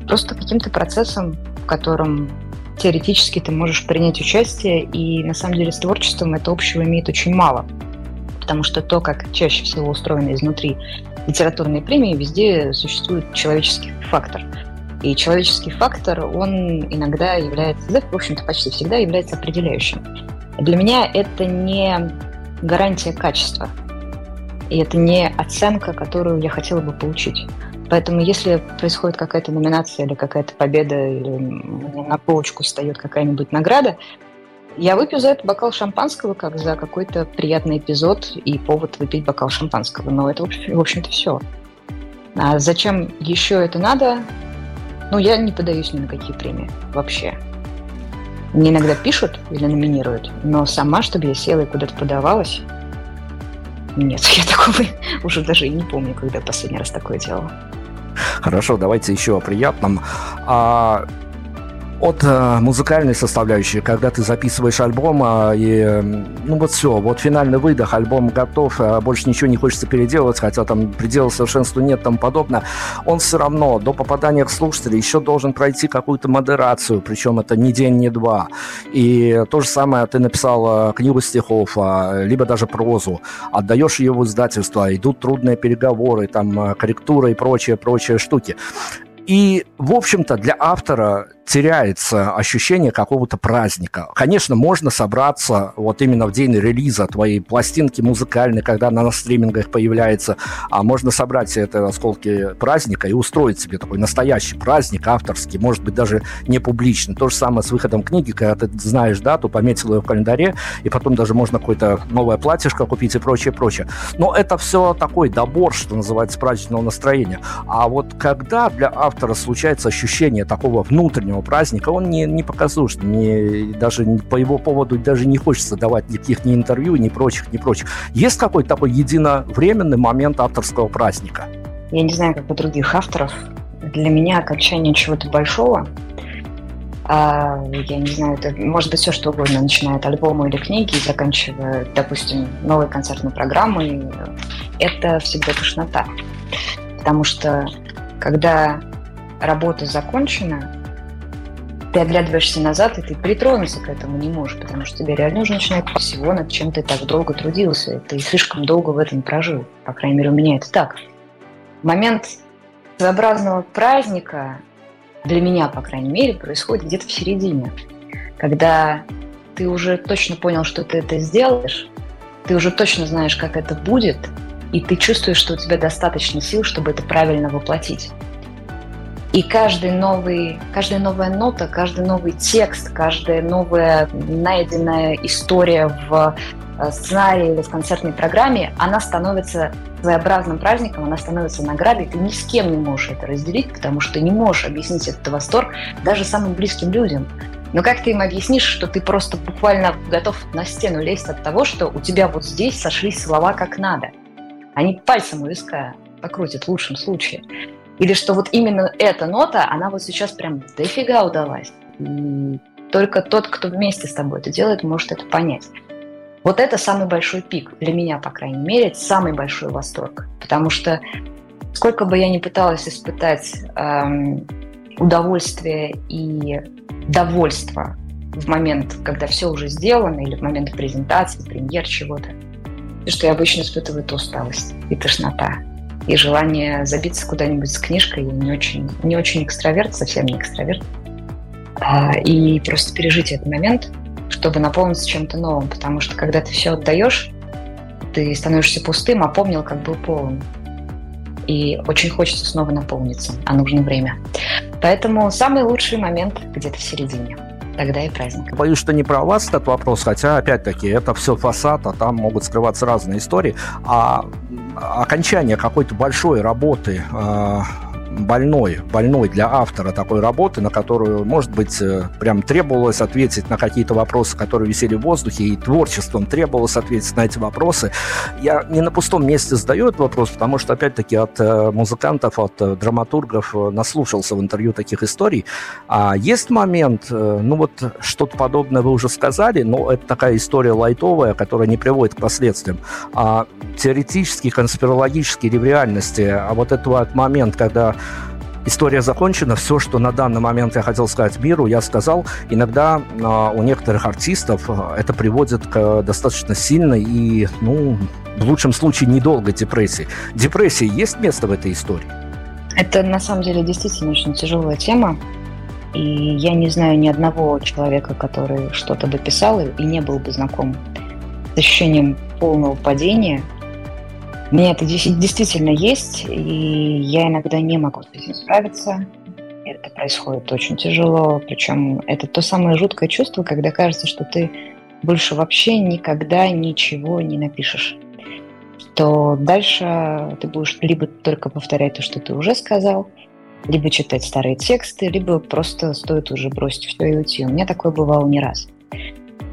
просто каким-то процессом, в котором теоретически ты можешь принять участие, и на самом деле с творчеством это общего имеет очень мало. Потому что то, как чаще всего устроены изнутри литературные премии, везде существует человеческий фактор. И человеческий фактор, он иногда является, да, в общем-то, почти всегда является определяющим. Для меня это не гарантия качества. И это не оценка, которую я хотела бы получить. Поэтому если происходит какая-то номинация или какая-то победа, или на полочку встает какая-нибудь награда, я выпью за это бокал шампанского, как за какой-то приятный эпизод и повод выпить бокал шампанского. Но это, в общем-то, все. А зачем еще это надо? Ну, я не подаюсь ни на какие премии вообще. Мне иногда пишут или номинируют, но сама, чтобы я села и куда-то подавалась, нет, я такого уже даже и не помню, когда последний раз такое делала. Хорошо, давайте еще о приятном. А, от э, музыкальной составляющей, когда ты записываешь альбом, э, и ну вот все, вот финальный выдох, альбом готов, э, больше ничего не хочется переделывать, хотя там предела совершенству нет, тому подобное, он все равно до попадания к слушателю еще должен пройти какую-то модерацию, причем это не день, не два. И то же самое, ты написал э, книгу стихов, э, либо даже прозу, отдаешь ее в издательство, идут трудные переговоры, там э, корректура и прочие, прочие штуки. И, в общем-то, для автора теряется ощущение какого-то праздника. Конечно, можно собраться вот именно в день релиза твоей пластинки музыкальной, когда она на стримингах появляется, а можно собрать все это осколки праздника и устроить себе такой настоящий праздник авторский, может быть, даже не публичный. То же самое с выходом книги, когда ты знаешь дату, пометил ее в календаре, и потом даже можно какое-то новое платьишко купить и прочее, прочее. Но это все такой добор, что называется, праздничного настроения. А вот когда для автора случается ощущение такого внутреннего праздничного праздника, он не, не показушный, не, даже по его поводу даже не хочется давать никаких ни интервью, ни прочих, ни прочих. Есть какой-то такой единовременный момент авторского праздника? Я не знаю, как у других авторов. Для меня окончание чего-то большого а, я не знаю, это может быть все что угодно, начиная от альбома или книги и заканчивая, допустим, новой концертной программой, это всегда тошнота. Потому что когда работа закончена, ты оглядываешься назад, и ты притронуться к этому не можешь, потому что тебе реально уже начинает всего, над чем ты так долго трудился, и ты слишком долго в этом прожил. По крайней мере, у меня это так. Момент своеобразного праздника для меня, по крайней мере, происходит где-то в середине, когда ты уже точно понял, что ты это сделаешь, ты уже точно знаешь, как это будет, и ты чувствуешь, что у тебя достаточно сил, чтобы это правильно воплотить. И каждый новый, каждая новая нота, каждый новый текст, каждая новая найденная история в э, сценарии или в концертной программе, она становится своеобразным праздником, она становится наградой. Ты ни с кем не можешь это разделить, потому что не можешь объяснить этот восторг даже самым близким людям. Но как ты им объяснишь, что ты просто буквально готов на стену лезть от того, что у тебя вот здесь сошлись слова как надо? Они пальцем у виска покрутят в лучшем случае. Или что вот именно эта нота, она вот сейчас прям дофига удалась. И только тот, кто вместе с тобой это делает, может это понять. Вот это самый большой пик, для меня, по крайней мере, самый большой восторг. Потому что сколько бы я ни пыталась испытать эм, удовольствие и довольство в момент, когда все уже сделано, или в момент презентации, премьер чего-то, что я обычно испытываю это усталость и тошнота и желание забиться куда-нибудь с книжкой. Не очень, не очень экстраверт, совсем не экстраверт. А, и просто пережить этот момент, чтобы наполниться чем-то новым. Потому что когда ты все отдаешь, ты становишься пустым, а помнил, как был полон. И очень хочется снова наполниться, а нужно время. Поэтому самый лучший момент где-то в середине тогда и праздник. Боюсь, что не про вас этот вопрос, хотя, опять-таки, это все фасад, а там могут скрываться разные истории. А окончание какой-то большой работы а, больной, больной для автора такой работы, на которую, может быть, э, прям требовалось ответить на какие-то вопросы, которые висели в воздухе, и творчеством требовалось ответить на эти вопросы. Я не на пустом месте задаю этот вопрос, потому что, опять-таки, от э, музыкантов, от э, драматургов наслушался в интервью таких историй. А есть момент, ну вот что-то подобное вы уже сказали, но это такая история лайтовая, которая не приводит к последствиям. А теоретически, конспирологически или в реальности, а вот этот вот момент, когда история закончена. Все, что на данный момент я хотел сказать миру, я сказал. Иногда э, у некоторых артистов а, это приводит к достаточно сильной и, ну, в лучшем случае, недолгой депрессии. Депрессии есть место в этой истории? Это на самом деле действительно очень тяжелая тема. И я не знаю ни одного человека, который что-то бы писал и не был бы знаком с ощущением полного падения – нет, это действительно есть, и я иногда не могу с этим справиться. Это происходит очень тяжело, причем это то самое жуткое чувство, когда кажется, что ты больше вообще никогда ничего не напишешь. То дальше ты будешь либо только повторять то, что ты уже сказал, либо читать старые тексты, либо просто стоит уже бросить все и уйти. У меня такое бывало не раз.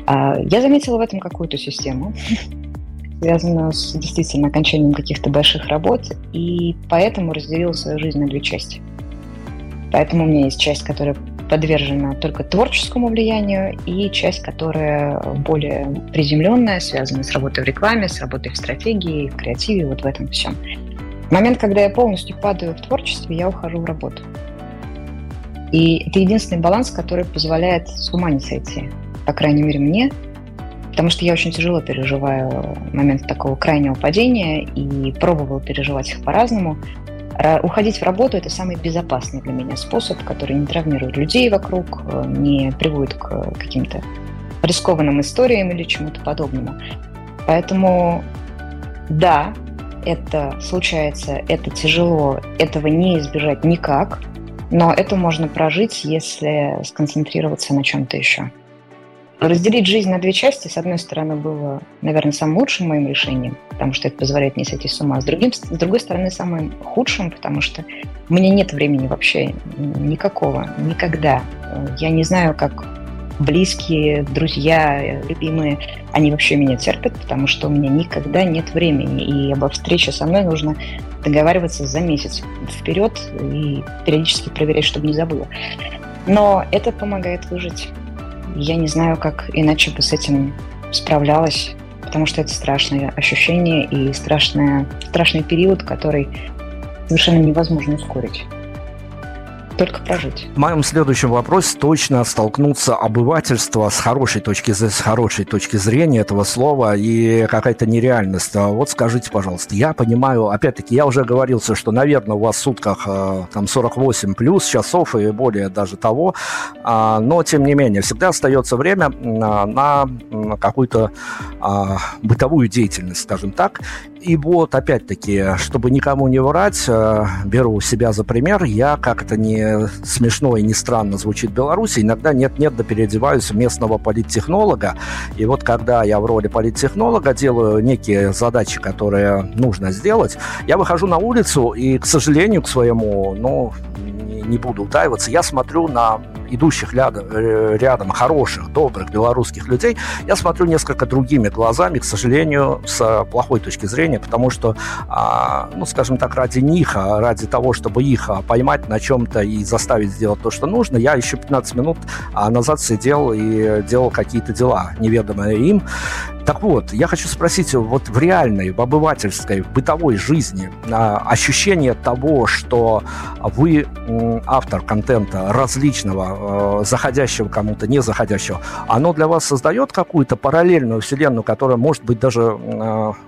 А, я заметила в этом какую-то систему, связано с действительно окончанием каких-то больших работ, и поэтому разделила свою жизнь на две части. Поэтому у меня есть часть, которая подвержена только творческому влиянию, и часть, которая более приземленная, связана с работой в рекламе, с работой в стратегии, в креативе, вот в этом всем. В момент, когда я полностью падаю в творчестве, я ухожу в работу. И это единственный баланс, который позволяет с ума не сойти. По крайней мере, мне потому что я очень тяжело переживаю момент такого крайнего падения и пробовала переживать их по-разному. Уходить в работу – это самый безопасный для меня способ, который не травмирует людей вокруг, э, не приводит к каким-то рискованным историям или чему-то подобному. Поэтому да, это случается, это тяжело, этого не избежать никак, но это можно прожить, если сконцентрироваться на чем-то еще. Разделить жизнь на две части, с одной стороны, было, наверное, самым лучшим моим решением, потому что это позволяет не сойти с ума. С, другим, с другой стороны, самым худшим, потому что у меня нет времени вообще никакого, никогда. Я не знаю, как близкие, друзья, любимые, они вообще меня терпят, потому что у меня никогда нет времени. И обо встрече со мной нужно договариваться за месяц вперед и периодически проверять, чтобы не забыла. Но это помогает выжить. Я не знаю, как иначе бы с этим справлялась, потому что это страшное ощущение и страшное, страшный период, который совершенно невозможно ускорить. Только прожить. В моем следующем вопросе точно столкнуться обывательство с хорошей точки, с хорошей точки зрения этого слова и какая-то нереальность. А вот скажите, пожалуйста, я понимаю, опять-таки, я уже говорил, что, наверное, у вас в сутках э, там 48 плюс часов и более даже того, а, но, тем не менее, всегда остается время на какую-то а, бытовую деятельность, скажем так. И вот, опять-таки, чтобы никому не врать, э, беру себя за пример, я как-то не смешно и не странно звучит в Беларуси, иногда нет-нет, да переодеваюсь местного политтехнолога, и вот когда я в роли политтехнолога делаю некие задачи, которые нужно сделать, я выхожу на улицу, и, к сожалению, к своему, ну, не буду утаиваться, я смотрю на идущих рядом, э, рядом хороших, добрых белорусских людей, я смотрю несколько другими глазами, к сожалению, с плохой точки зрения, потому что, а, ну, скажем так, ради них, а ради того, чтобы их а, поймать на чем-то и заставить сделать то, что нужно, я еще 15 минут назад сидел и делал какие-то дела, неведомые им. Так вот, я хочу спросить, вот в реальной, в обывательской, в бытовой жизни ощущение того, что вы автор контента различного, заходящего кому-то, не заходящего, оно для вас создает какую-то параллельную вселенную, которая, может быть, даже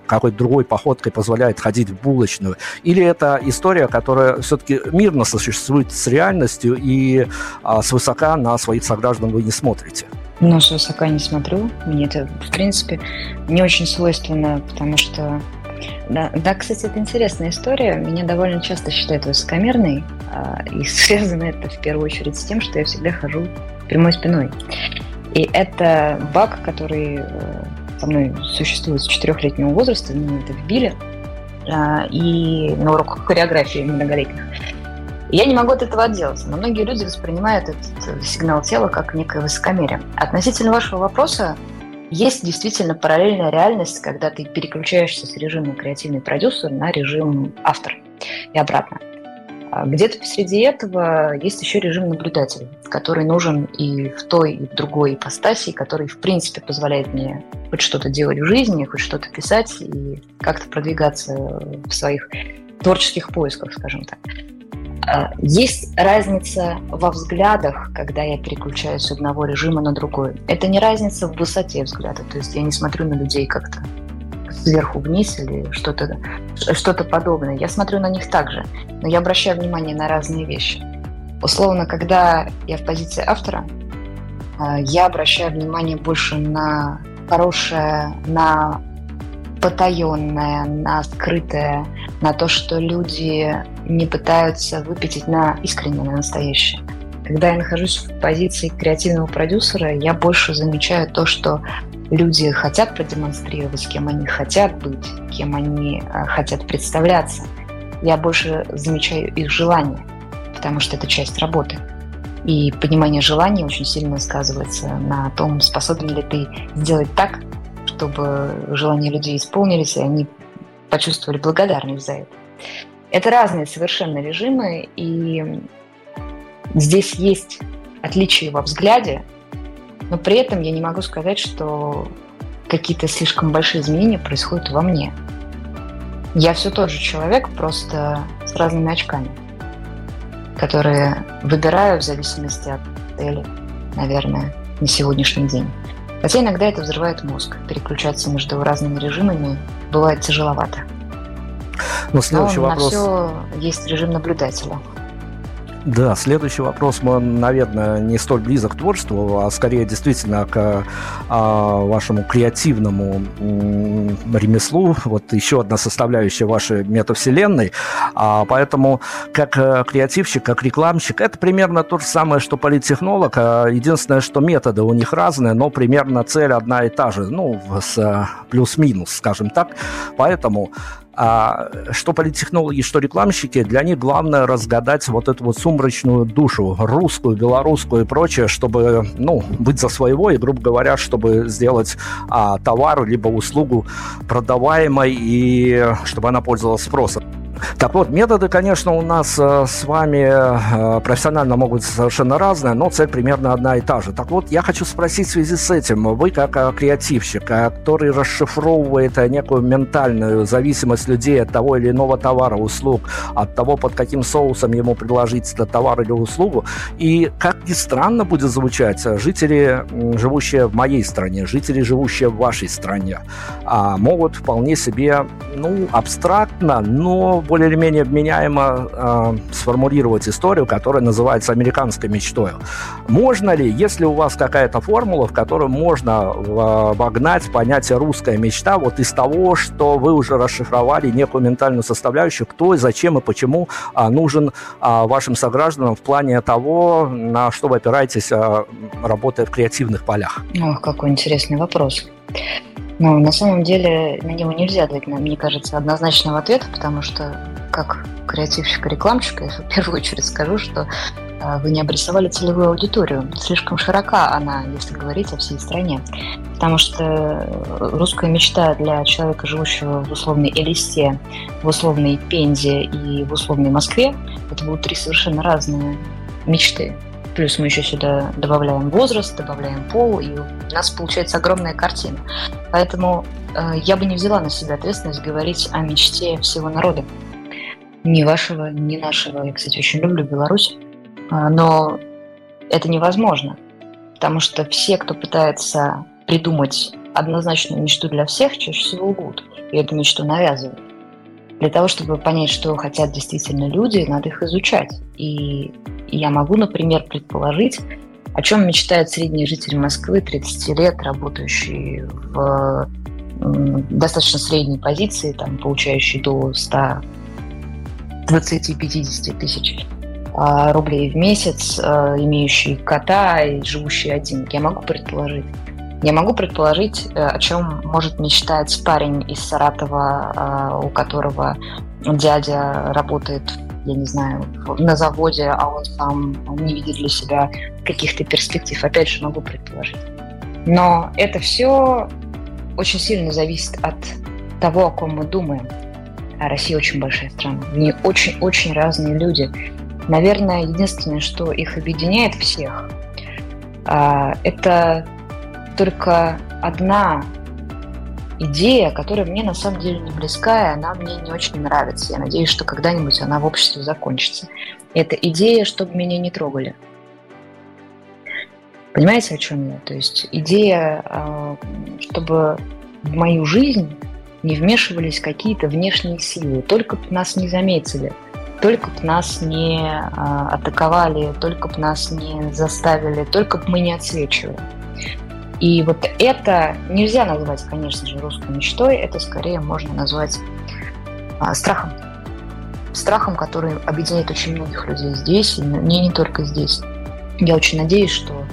какой-то другой походкой позволяет ходить в булочную? Или это история, которая все-таки мирно существует с реальностью и а, свысока на своих сограждан вы не смотрите? Но с высока не смотрю. Мне это, в принципе, не очень свойственно, потому что да, да, кстати, это интересная история. Меня довольно часто считают высокомерной, а, и связано это в первую очередь с тем, что я всегда хожу прямой спиной. И это баг, который э, со мной существует с четырехлетнего возраста, меня это вбили, а, и на уроках хореографии многолетних. я не могу от этого отделаться, но многие люди воспринимают этот сигнал тела как некое высокомерие. Относительно вашего вопроса, есть действительно параллельная реальность, когда ты переключаешься с режима креативный продюсер на режим автор и обратно. А где-то посреди этого есть еще режим наблюдателя, который нужен и в той, и в другой ипостаси, который, в принципе, позволяет мне хоть что-то делать в жизни, хоть что-то писать и как-то продвигаться в своих творческих поисках, скажем так. А, есть разница во взглядах, когда я переключаюсь с одного режима на другой. Это не разница в высоте взгляда, то есть я не смотрю на людей как-то сверху вниз или что-то что подобное. Я смотрю на них также, но я обращаю внимание на разные вещи. Условно, когда я в позиции автора, а, я обращаю внимание больше на хорошее, на потаенное, на скрытое, на то, что люди не пытаются выпятить на искреннее, на настоящее. Когда я нахожусь в позиции креативного продюсера, я больше замечаю то, что люди хотят продемонстрировать, кем они хотят быть, кем они э, хотят представляться. Я больше замечаю их желания, потому что это часть работы. И понимание желаний очень сильно сказывается на том, способен ли ты сделать так, чтобы желания людей исполнились, и они почувствовали благодарность за это. Это разные совершенно режимы, и здесь есть отличия во взгляде, но при этом я не могу сказать, что какие-то слишком большие изменения происходят во мне. Я все тот же человек, просто с разными очками, которые выбираю в зависимости от цели, наверное, на сегодняшний день. Хотя иногда это взрывает мозг. Переключаться между разными режимами бывает тяжеловато. Но следующий Но вопрос... на все есть режим наблюдателя. Да, следующий вопрос, он, наверное, не столь близок к творчеству, а скорее действительно к а, вашему креативному ремеслу. Вот еще одна составляющая вашей метавселенной. А, поэтому как э, креативщик, как рекламщик, это примерно то же самое, что политтехнолог. А, единственное, что методы у них разные, но примерно цель одна и та же. Ну, с э, плюс-минус, скажем так. Поэтому а что политтехнологи, что рекламщики, для них главное разгадать вот эту вот сумрачную душу, русскую, белорусскую и прочее, чтобы, ну, быть за своего и, грубо говоря, чтобы сделать а, товар либо услугу продаваемой и чтобы она пользовалась спросом. Так вот, методы, конечно, у нас э, с вами э, профессионально могут совершенно разные, но цель примерно одна и та же. Так вот, я хочу спросить в связи с этим. Вы, как э, креативщик, который расшифровывает некую ментальную зависимость людей от того или иного товара, услуг, от того, под каким соусом ему предложить этот товар или услугу, и, как ни странно будет звучать, жители, живущие в моей стране, жители, живущие в вашей стране, а, могут вполне себе, ну, абстрактно, но более или менее вменяемо э, сформулировать историю, которая называется американской мечтой. Можно ли, если у вас какая-то формула, в которую можно вогнать понятие русская мечта вот из того, что вы уже расшифровали некую ментальную составляющую, кто и зачем и почему а, нужен а, вашим согражданам в плане того, на что вы опираетесь, а, работая в креативных полях? Ох, какой интересный вопрос. Но на самом деле на него нельзя дать, мне кажется, однозначного ответа, потому что как креативщик и рекламщик, я в первую очередь скажу, что а, вы не обрисовали целевую аудиторию. Слишком широка она, если говорить о всей стране. Потому что русская мечта для человека, живущего в условной Элисте, в условной Пензе и в условной Москве, это будут три совершенно разные мечты. Плюс мы еще сюда добавляем возраст, добавляем пол, и у нас получается огромная картина. Поэтому э, я бы не взяла на себя ответственность говорить о мечте всего народа. Ни вашего, ни нашего. Я, кстати, очень люблю Беларусь. Э, но это невозможно. Потому что все, кто пытается придумать однозначную мечту для всех, чаще всего лгут. И эту мечту навязывают. Для того, чтобы понять, что хотят действительно люди, надо их изучать. И я могу, например, предположить, о чем мечтает средний житель Москвы 30 лет, работающий в достаточно средней позиции, там, получающий до 120-50 тысяч а, рублей в месяц, а, имеющий кота и живущий один. Я могу предположить. Я могу предположить, э, о чем может мечтать парень из Саратова, а, у которого дядя работает, я не знаю, на заводе, а он сам не видит для себя каких-то перспектив. Опять же, могу предположить. Но это все очень сильно зависит от того, о ком мы думаем. А Россия очень большая страна. В ней очень-очень разные люди. Наверное, единственное, что их объединяет всех, а, это только одна идея, которая мне на самом деле не близка, и она мне не очень нравится. Я надеюсь, что когда-нибудь она в обществе закончится. Это идея, чтобы меня не трогали. Понимаете, о чем я? То есть идея, а, чтобы в мою жизнь не вмешивались какие-то внешние силы, только бы нас не заметили, только бы нас не а, атаковали, только бы нас не заставили, только бы мы не отсвечивали. И вот это нельзя назвать, конечно же, русской мечтой, это скорее можно назвать а, страхом. Страхом, который объединяет очень многих людей здесь, и не, не только здесь. Я очень надеюсь, что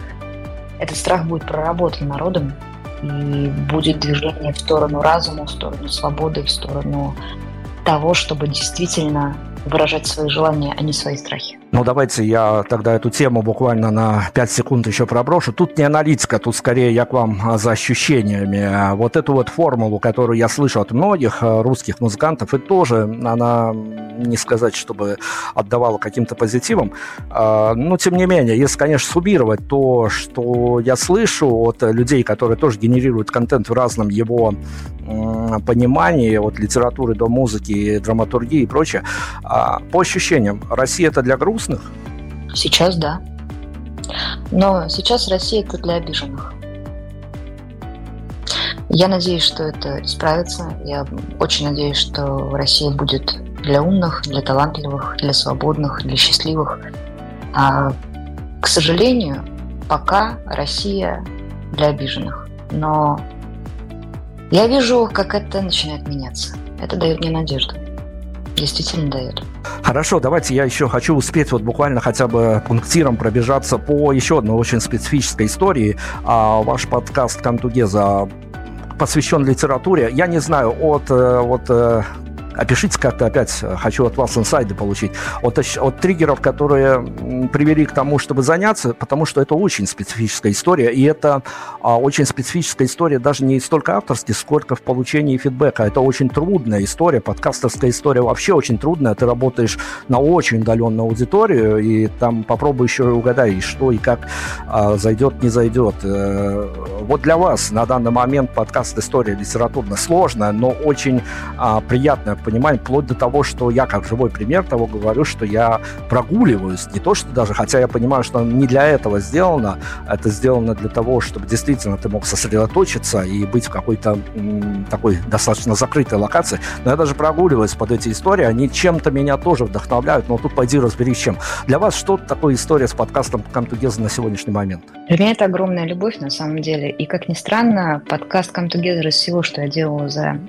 этот страх будет проработан народом, и будет движение в сторону разума, в сторону свободы, в сторону того, чтобы действительно выражать свои желания, а не свои страхи. Ну, давайте я тогда эту тему буквально на 5 секунд еще проброшу. Тут не аналитика, тут скорее я к вам а, за ощущениями. Вот эту вот формулу, которую я слышу от многих а, русских музыкантов, и тоже она, не сказать, чтобы отдавала каким-то позитивом. А, но, тем не менее, если, конечно, суммировать то, что я слышу от людей, которые тоже генерируют контент в разном его понимании, от литературы до музыки, драматургии и прочее, по ощущениям, Россия это для грустных? Сейчас да. Но сейчас Россия это для обиженных. Я надеюсь, что это исправится. Я очень надеюсь, что Россия будет для умных, для талантливых, для свободных, для счастливых. А, к сожалению, пока Россия для обиженных. Но я вижу, как это начинает меняться. Это дает мне надежду. Действительно дает. Хорошо, давайте я еще хочу успеть вот буквально хотя бы пунктиром пробежаться по еще одной очень специфической истории. А, ваш подкаст «Кантугеза» посвящен литературе. Я не знаю, от, э, от э, опишите как-то опять, хочу от вас инсайды получить, от, от триггеров, которые привели к тому, чтобы заняться, потому что это очень специфическая история, и это а, очень специфическая история даже не столько авторски, сколько в получении фидбэка. Это очень трудная история, подкастерская история вообще очень трудная. Ты работаешь на очень удаленную аудиторию, и там попробуй еще угадай, что и как а, зайдет, не зайдет. Э, вот для вас на данный момент подкаст «История литературно» сложная, но очень а, приятная, понимание, вплоть до того, что я как живой пример того говорю, что я прогуливаюсь. Не то, что даже, хотя я понимаю, что не для этого сделано, это сделано для того, чтобы действительно ты мог сосредоточиться и быть в какой-то м, такой достаточно закрытой локации. Но я даже прогуливаюсь под эти истории, они чем-то меня тоже вдохновляют, но тут пойди разберись чем. Для вас что такое история с подкастом «Come Together» на сегодняшний момент? Для меня это огромная любовь, на самом деле. И, как ни странно, подкаст «Come Together» из всего, что я делала за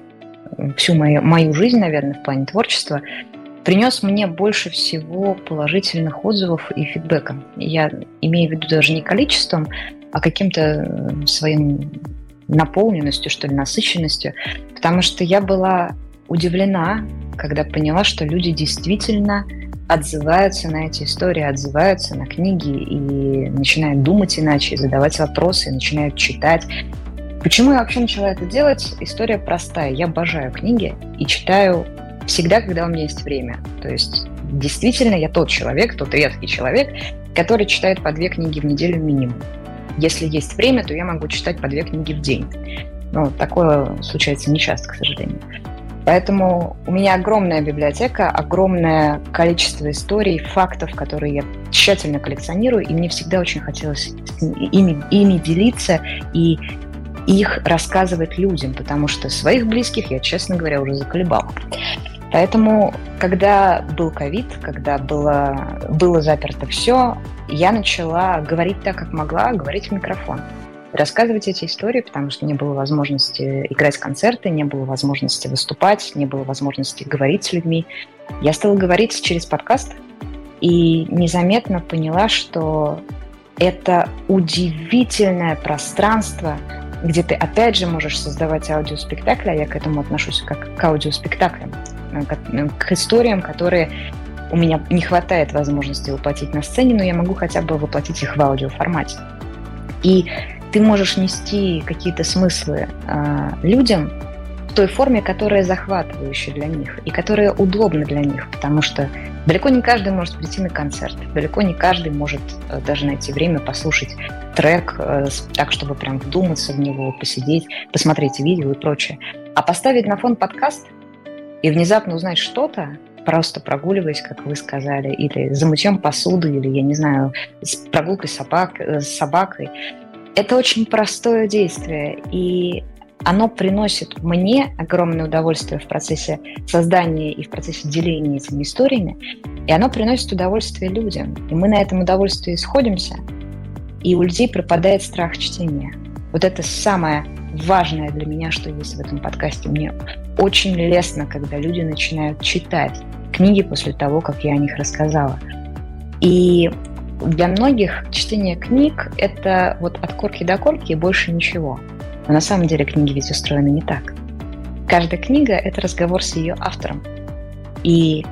всю мою, мою жизнь, наверное, в плане творчества, принес мне больше всего положительных отзывов и фидбэка. Я имею в виду даже не количеством, а каким-то э, своим наполненностью, что ли, насыщенностью, потому что я была удивлена, когда поняла, что люди действительно отзываются на эти истории, отзываются на книги и начинают думать иначе, задавать вопросы, начинают читать. Почему я вообще начала это делать? История простая. Я обожаю книги и читаю всегда, когда у меня есть время. То есть действительно я тот человек, тот редкий человек, который читает по две книги в неделю минимум. Если есть время, то я могу читать по две книги в день. Но такое случается нечасто, к сожалению. Поэтому у меня огромная библиотека, огромное количество историй, фактов, которые я тщательно коллекционирую, и мне всегда очень хотелось ими, ими делиться и их рассказывать людям, потому что своих близких я, честно говоря, уже заколебала. Поэтому, когда был ковид, когда было, было заперто все, я начала говорить так, как могла, говорить в микрофон рассказывать эти истории, потому что не было возможности играть концерты, не было возможности выступать, не было возможности говорить с людьми. Я стала говорить через подкаст и незаметно поняла, что это удивительное пространство, где ты опять же можешь создавать аудиоспектакли, а я к этому отношусь как к аудиоспектаклям, к, к историям, которые у меня не хватает возможности воплотить на сцене, но я могу хотя бы воплотить их в аудиоформате. И ты можешь нести какие-то смыслы э, людям той форме, которая захватывающая для них и которая удобна для них, потому что далеко не каждый может прийти на концерт, далеко не каждый может э, даже найти время послушать трек э, так, чтобы прям вдуматься в него, посидеть, посмотреть видео и прочее. А поставить на фон подкаст и внезапно узнать что-то, просто прогуливаясь, как вы сказали, или за мытьем посуды, или, я не знаю, с прогулкой собак, э, с собакой, это очень простое действие, и оно приносит мне огромное удовольствие в процессе создания и в процессе деления этими историями, и оно приносит удовольствие людям. И мы на этом удовольствии сходимся, и у людей пропадает страх чтения. Вот это самое важное для меня, что есть в этом подкасте. Мне очень лестно, когда люди начинают читать книги после того, как я о них рассказала. И для многих чтение книг – это вот от корки до корки и больше ничего. Но на самом деле книги ведь устроены не так. Каждая книга – это разговор с ее автором. И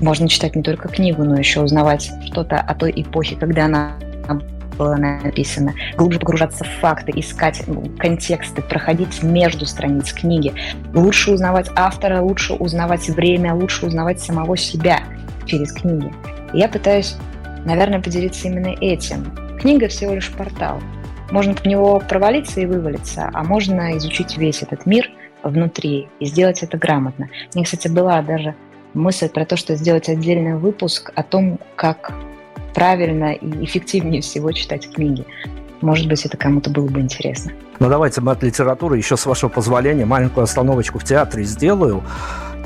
можно читать не только книгу, но еще узнавать что-то о той эпохе, когда она была написана, глубже погружаться в факты, искать контексты, проходить между страниц книги, лучше узнавать автора, лучше узнавать время, лучше узнавать самого себя через книги. И я пытаюсь наверное, поделиться именно этим. Книга всего лишь портал. Можно в него провалиться и вывалиться, а можно изучить весь этот мир внутри и сделать это грамотно. Мне, кстати, была даже мысль про то, что сделать отдельный выпуск о том, как правильно и эффективнее всего читать книги. Может быть, это кому-то было бы интересно. Ну, давайте мы от литературы еще, с вашего позволения, маленькую остановочку в театре сделаю.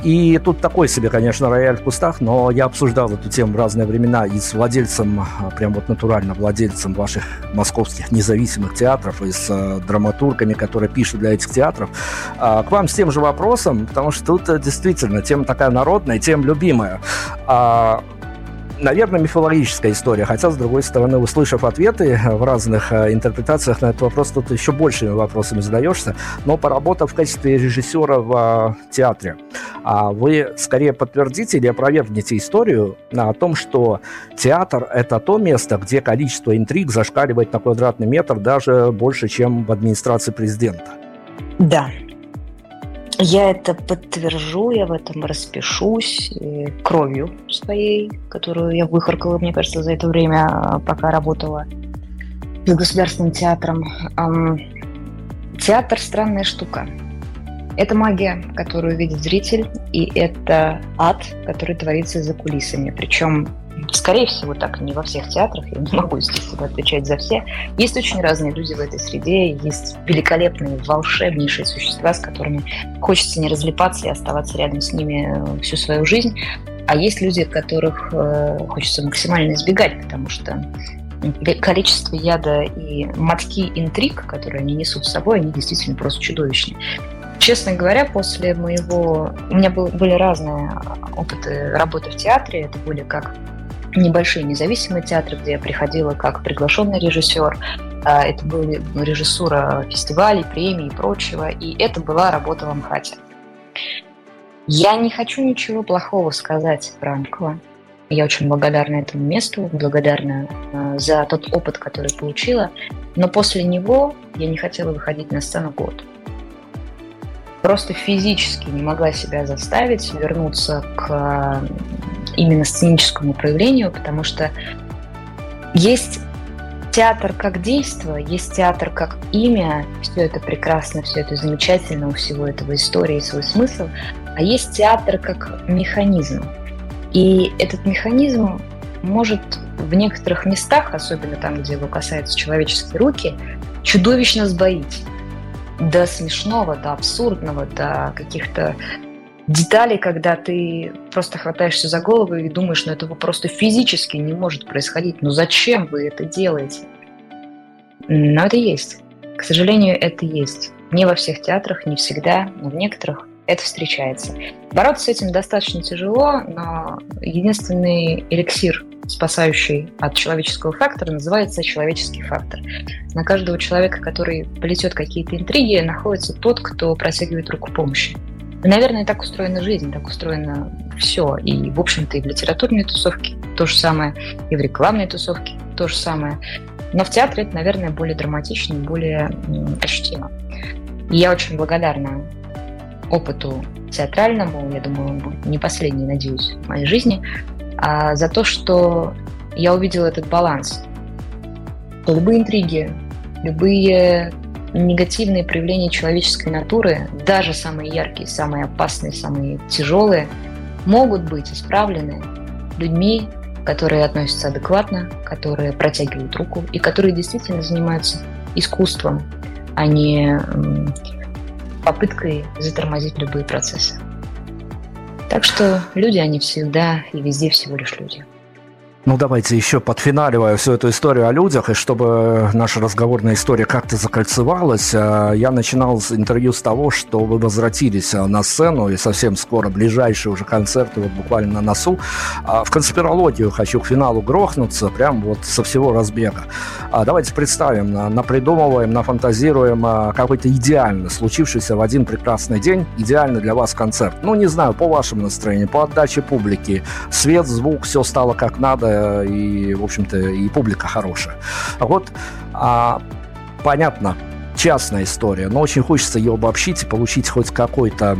И тут такой себе, конечно, рояль в кустах, но я обсуждал эту тему в разные времена и с владельцем, а, прям вот натурально владельцем ваших московских независимых театров, и с э, драматургами, которые пишут для этих театров, э, к вам с тем же вопросом, потому что тут э, действительно тема такая народная, тема любимая. Э, наверное, мифологическая история. Хотя, с другой стороны, услышав ответы в разных э, интерпретациях на этот вопрос, тут еще большими вопросами задаешься. Но поработав в качестве режиссера в э, театре, а вы скорее подтвердите или опровергнете историю о том, что театр – это то место, где количество интриг зашкаливает на квадратный метр даже больше, чем в администрации президента? Да, я это подтвержу, я в этом распишусь э, кровью своей, которую я выхаркала, мне кажется, за это время, а, пока работала с государственным театром. Театр – странная штука. Это магия, которую видит зритель, и это ад, который творится за кулисами. Причем Скорее всего, так не во всех театрах, я не могу, естественно, отвечать за все. Есть очень разные люди в этой среде, есть великолепные, волшебнейшие существа, с которыми хочется не разлипаться и оставаться рядом с ними э, всю свою жизнь. А есть люди, которых э, хочется максимально избегать, потому что количество яда и мотки интриг, которые они несут с собой, они действительно просто чудовищные. Честно говоря, после моего... У меня был, были разные опыты работы в театре. Это были как небольшие независимые театры, где я приходила как приглашенный режиссер. А, это были режиссура фестивалей, премий и прочего. И это была работа в Амхате. Я не хочу ничего плохого сказать про Анкова. Я очень благодарна этому месту, благодарна э, за тот опыт, который получила. Но после него я не хотела выходить на сцену год. Просто физически не могла себя заставить вернуться к именно сценическому проявлению, потому что есть театр как действо, есть театр как имя, все это прекрасно, все это замечательно, у всего этого истории и свой смысл, а есть театр как механизм. И этот механизм может в некоторых местах, особенно там, где его касаются человеческие руки, чудовищно сбоить. До смешного, до абсурдного, до каких-то детали, когда ты просто хватаешься за голову и думаешь, ну этого просто физически не может происходить. Ну зачем вы это делаете? Но это есть. К сожалению, это есть. Не во всех театрах, не всегда, но в некоторых это встречается. Бороться с этим достаточно тяжело, но единственный эликсир, спасающий от человеческого фактора, называется человеческий фактор. На каждого человека, который плетет какие-то интриги, находится тот, кто протягивает руку помощи. Наверное, так устроена жизнь, так устроено все. И, в общем-то, и в литературной тусовке то же самое, и в рекламной тусовке то же самое. Но в театре это, наверное, более драматично, более ощутимо. И я очень благодарна опыту театральному, я думаю, он не последний, надеюсь, в моей жизни, а за то, что я увидела этот баланс. Любые интриги, любые негативные проявления человеческой натуры, даже самые яркие, самые опасные, самые тяжелые, могут быть исправлены людьми, которые относятся адекватно, которые протягивают руку и которые действительно занимаются искусством, а не попыткой затормозить любые процессы. Так что люди, они всегда и везде всего лишь люди. Ну, давайте еще подфиналивая всю эту историю о людях, и чтобы наша разговорная история как-то закольцевалась, э, я начинал интервью с того, что вы возвратились э, на сцену, и совсем скоро ближайшие уже концерты, вот буквально на носу. А в конспирологию хочу к финалу грохнуться, прям вот со всего разбега. А давайте представим, напридумываем, нафантазируем э, какой-то идеально случившийся в один прекрасный день, идеально для вас концерт. Ну, не знаю, по вашему настроению, по отдаче публики, свет, звук, все стало как надо, и, в общем-то, и публика хорошая. Вот, а, понятно, частная история, но очень хочется ее обобщить и получить хоть какой-то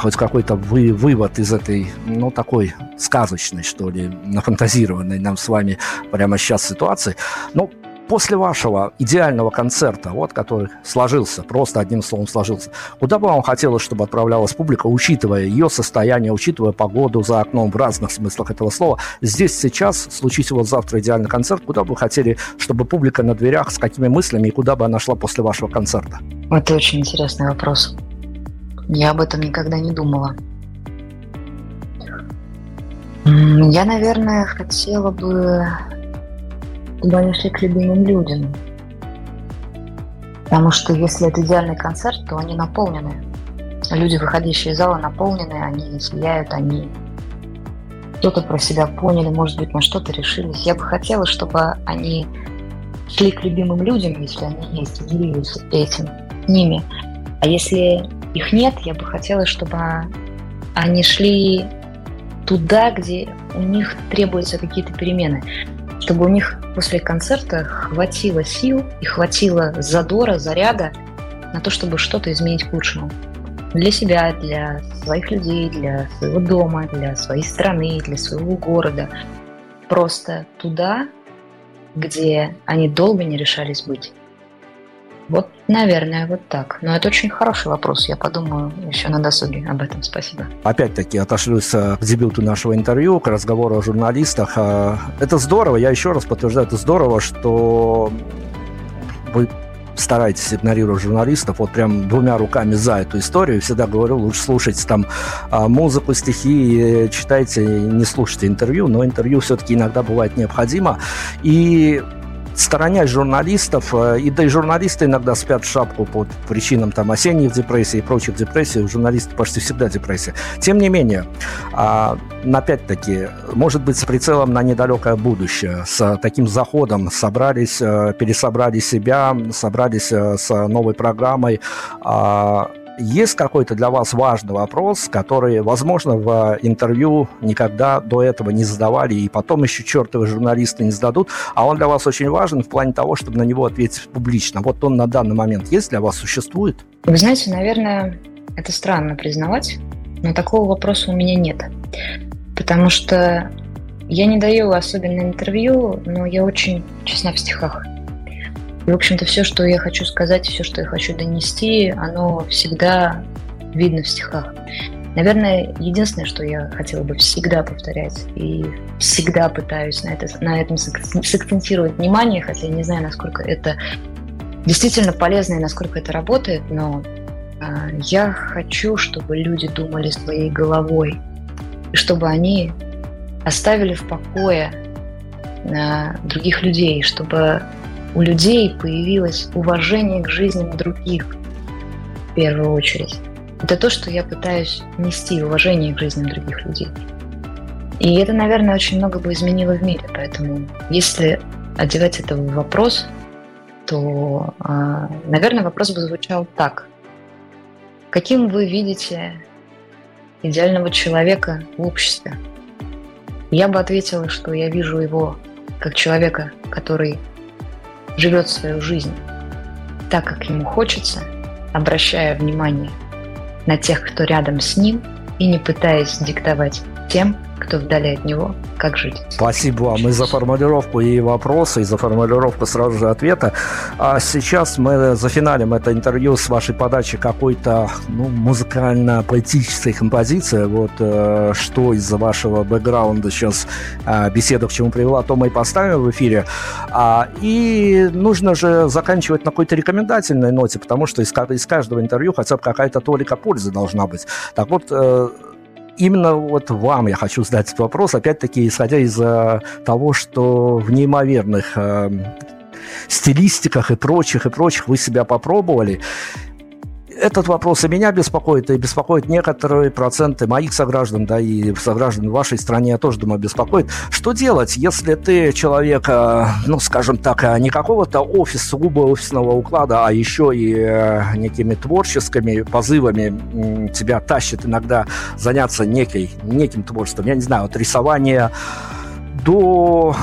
хоть какой-то вы, вывод из этой, ну, такой сказочной, что ли, нафантазированной нам с вами прямо сейчас ситуации. Ну, после вашего идеального концерта, вот который сложился, просто одним словом сложился, куда бы вам хотелось, чтобы отправлялась публика, учитывая ее состояние, учитывая погоду за окном в разных смыслах этого слова? Здесь сейчас, случись вот завтра идеальный концерт, куда бы вы хотели, чтобы публика на дверях, с какими мыслями и куда бы она шла после вашего концерта? Это очень интересный вопрос. Я об этом никогда не думала. Я, наверное, хотела бы чтобы они шли к любимым людям. Потому что если это идеальный концерт, то они наполнены. Люди, выходящие из зала, наполнены, они сияют, они что-то про себя поняли, может быть, на что-то решились. Я бы хотела, чтобы они шли к любимым людям, если они есть, делились этим ними. А если их нет, я бы хотела, чтобы они шли туда, где у них требуются какие-то перемены, чтобы у них после концерта хватило сил и хватило задора, заряда на то, чтобы что-то изменить к лучшему. Для себя, для своих людей, для своего дома, для своей страны, для своего города. Просто туда, где они долго не решались быть. Вот, наверное, вот так. Но это очень хороший вопрос. Я подумаю еще на досуге об этом. Спасибо. Опять-таки отошлюсь к дебюту нашего интервью, к разговору о журналистах. Э, это здорово, я еще раз подтверждаю, это здорово, что вы старайтесь игнорировать журналистов вот прям двумя руками за эту историю. Всегда говорю, лучше слушайте там а, музыку, стихи, читайте, не слушайте интервью, но интервью все-таки иногда бывает необходимо. И сторонясь журналистов, э, и да и журналисты иногда спят в шапку по причинам там осенних депрессий и прочих депрессий, у журналистов почти всегда депрессия. Тем не менее, а, опять-таки, может быть, с прицелом на недалекое будущее, с таким заходом собрались, э, пересобрали себя, собрались э, с новой программой, а, есть какой-то для вас важный вопрос, который, возможно, в интервью никогда до этого не задавали, и потом еще чертовы журналисты не зададут, а он для вас очень важен в плане того, чтобы на него ответить публично. Вот он на данный момент есть для вас, существует? Вы знаете, наверное, это странно признавать, но такого вопроса у меня нет. Потому что я не даю особенно интервью, но я очень честна в стихах. В общем-то, все, что я хочу сказать, все, что я хочу донести, оно всегда видно в стихах. Наверное, единственное, что я хотела бы всегда повторять и всегда пытаюсь на, это, на этом сакцентировать внимание, хотя я не знаю, насколько это действительно полезно и насколько это работает, но э, я хочу, чтобы люди думали своей головой, и чтобы они оставили в покое э, других людей, чтобы у людей появилось уважение к жизням других в первую очередь. Это то, что я пытаюсь нести, уважение к жизням других людей. И это, наверное, очень много бы изменило в мире. Поэтому если одевать это в вопрос, то, а, наверное, вопрос бы звучал так. Каким вы видите идеального человека в обществе? Я бы ответила, что я вижу его как человека, который живет свою жизнь так, как ему хочется, обращая внимание на тех, кто рядом с ним, и не пытаясь диктовать тем, кто вдали от него, как жить. Спасибо вам и за формулировку и вопроса, и за формулировку сразу же ответа. А сейчас мы зафиналим это интервью с вашей подачи какой-то ну, музыкально-поэтической композиции. Вот э, что из-за вашего бэкграунда сейчас э, беседа к чему привела, то мы и поставим в эфире. А, и нужно же заканчивать на какой-то рекомендательной ноте, потому что из, из каждого интервью хотя бы какая-то толика пользы должна быть. Так вот, э, именно вот вам я хочу задать этот вопрос, опять-таки, исходя из э, того, что в неимоверных э, стилистиках и прочих, и прочих вы себя попробовали этот вопрос и меня беспокоит, и беспокоит некоторые проценты моих сограждан, да, и сограждан в вашей стране я тоже, думаю, беспокоит. Что делать, если ты человек, э, ну, скажем так, э, не какого-то офиса, сугубо офисного уклада, а еще и э, некими творческими позывами тебя тащит иногда заняться некой, неким творчеством, я не знаю, от рисования до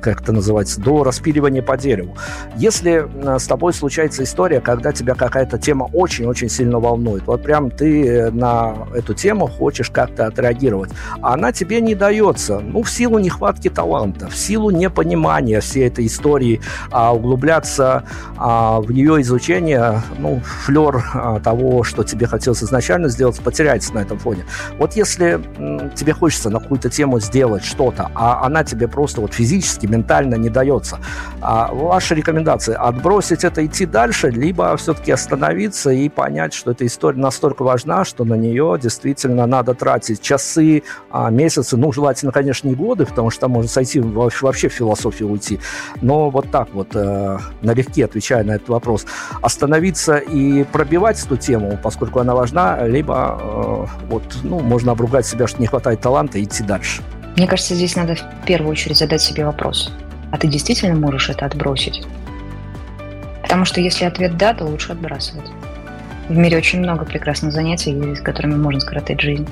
как это называется, до распиливания по дереву. Если э, с тобой случается история, когда тебя какая-то тема очень-очень сильно волнует, вот прям ты э, на эту тему хочешь как-то отреагировать, а она тебе не дается, ну, в силу нехватки таланта, в силу непонимания всей этой истории, а углубляться а, в ее изучение, ну, флер а, того, что тебе хотелось изначально сделать, потеряется на этом фоне. Вот если тебе хочется на какую-то тему сделать что-то, а она тебе просто вот физически, ментально не дается. А ваши рекомендации отбросить это, идти дальше, либо все-таки остановиться и понять, что эта история настолько важна, что на нее действительно надо тратить часы, а, месяцы, ну, желательно, конечно, не годы, потому что там можно сойти вообще в философию уйти. Но вот так вот, э, налегке отвечая на этот вопрос, остановиться и пробивать эту тему, поскольку она важна, либо э, вот, ну, можно обругать себя, что не хватает таланта, и идти дальше. Мне кажется, здесь надо в первую очередь задать себе вопрос. А ты действительно можешь это отбросить? Потому что если ответ «да», то лучше отбрасывать. В мире очень много прекрасных занятий, с которыми можно скоротать жизнь.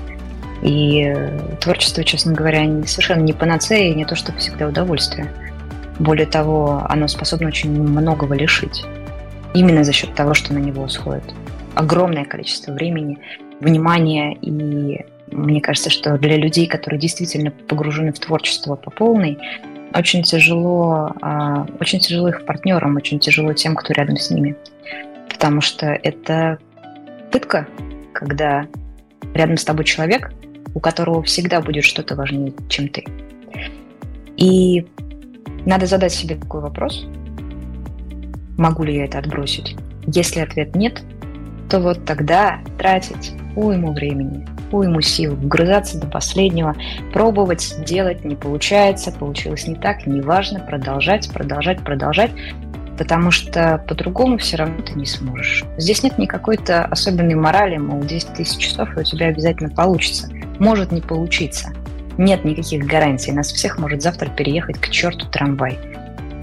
И э, творчество, честно говоря, совершенно не панацея и не то, что всегда удовольствие. Более того, оно способно очень многого лишить. Именно за счет того, что на него сходит огромное количество времени, внимания. И мне кажется, что для людей, которые действительно погружены в творчество по полной, очень тяжело, а, очень тяжело их партнерам, очень тяжело тем, кто рядом с ними. Потому что это пытка, когда рядом с тобой человек, у которого всегда будет что-то важнее, чем ты. И надо задать себе такой вопрос. Могу ли я это отбросить? Если ответ нет, то вот тогда тратить уйму времени, уйму сил, вгрызаться до последнего, пробовать, делать не получается, получилось не так, неважно, продолжать, продолжать, продолжать, потому что по-другому все равно ты не сможешь. Здесь нет никакой-то особенной морали, мол, 10 тысяч часов, и у тебя обязательно получится. Может не получиться. Нет никаких гарантий. Нас всех может завтра переехать к черту трамвай.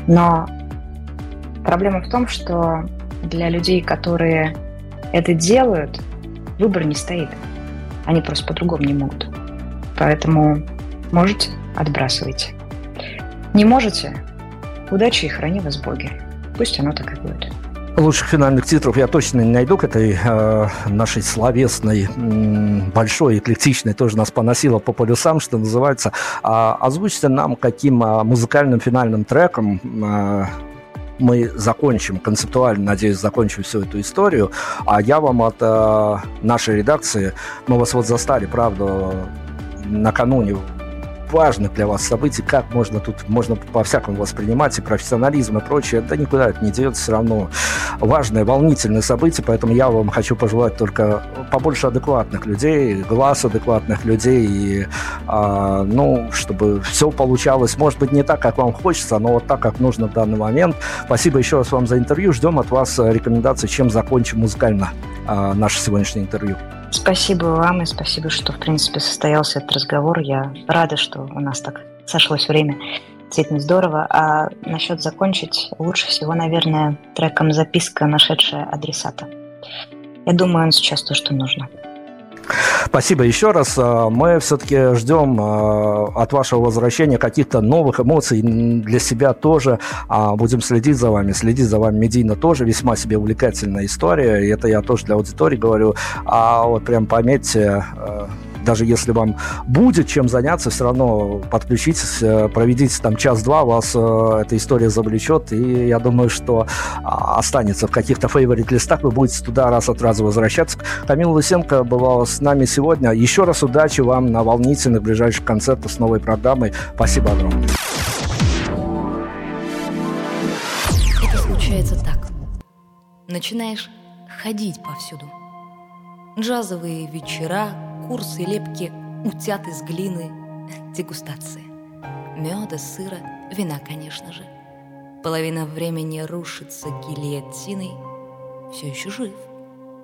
Но проблема в том, что для людей, которые это делают, выбор не стоит. Они просто по-другому не могут. Поэтому можете – отбрасывайте. Не можете – удачи и храни вас боги. Пусть оно так и будет. Лучших финальных титров я точно не найду к этой э, нашей словесной, м, большой, эклектичной, тоже нас поносила по полюсам, что называется. А, озвучьте нам, каким а, музыкальным финальным треком а, мы закончим, концептуально, надеюсь, закончим всю эту историю. А я вам от э, нашей редакции, мы вас вот застали, правда, накануне важных для вас событий, как можно тут, можно по-всякому воспринимать, и профессионализм и прочее, да никуда это не деется, все равно важное, волнительное событие, поэтому я вам хочу пожелать только побольше адекватных людей, глаз адекватных людей, и, а, ну, чтобы все получалось, может быть, не так, как вам хочется, но вот так, как нужно в данный момент. Спасибо еще раз вам за интервью, ждем от вас рекомендаций, чем закончим музыкально а, наше сегодняшнее интервью. Спасибо вам и спасибо, что, в принципе, состоялся этот разговор. Я рада, что у нас так сошлось время. Действительно здорово. А насчет закончить, лучше всего, наверное, треком записка, нашедшая адресата. Я думаю, он сейчас то, что нужно. Спасибо еще раз. А, мы все-таки ждем а, от вашего возвращения каких-то новых эмоций для себя тоже. А, будем следить за вами. Следить за вами медийно тоже. Весьма себе увлекательная история. И это я тоже для аудитории говорю. А вот прям пометьте, даже если вам будет чем заняться, все равно подключитесь, э, проведите там час-два, вас э, эта история завлечет, и я думаю, что а, останется в каких-то фейворит-листах, вы будете туда раз от раза возвращаться. Камила Лысенко была с нами сегодня. Еще раз удачи вам на волнительных ближайших концертах с новой программой. Спасибо огромное. Это случается так. Начинаешь ходить повсюду. Джазовые вечера, курсы лепки утят из глины, дегустации. Меда, сыра, вина, конечно же. Половина времени рушится гильотиной. Все еще жив,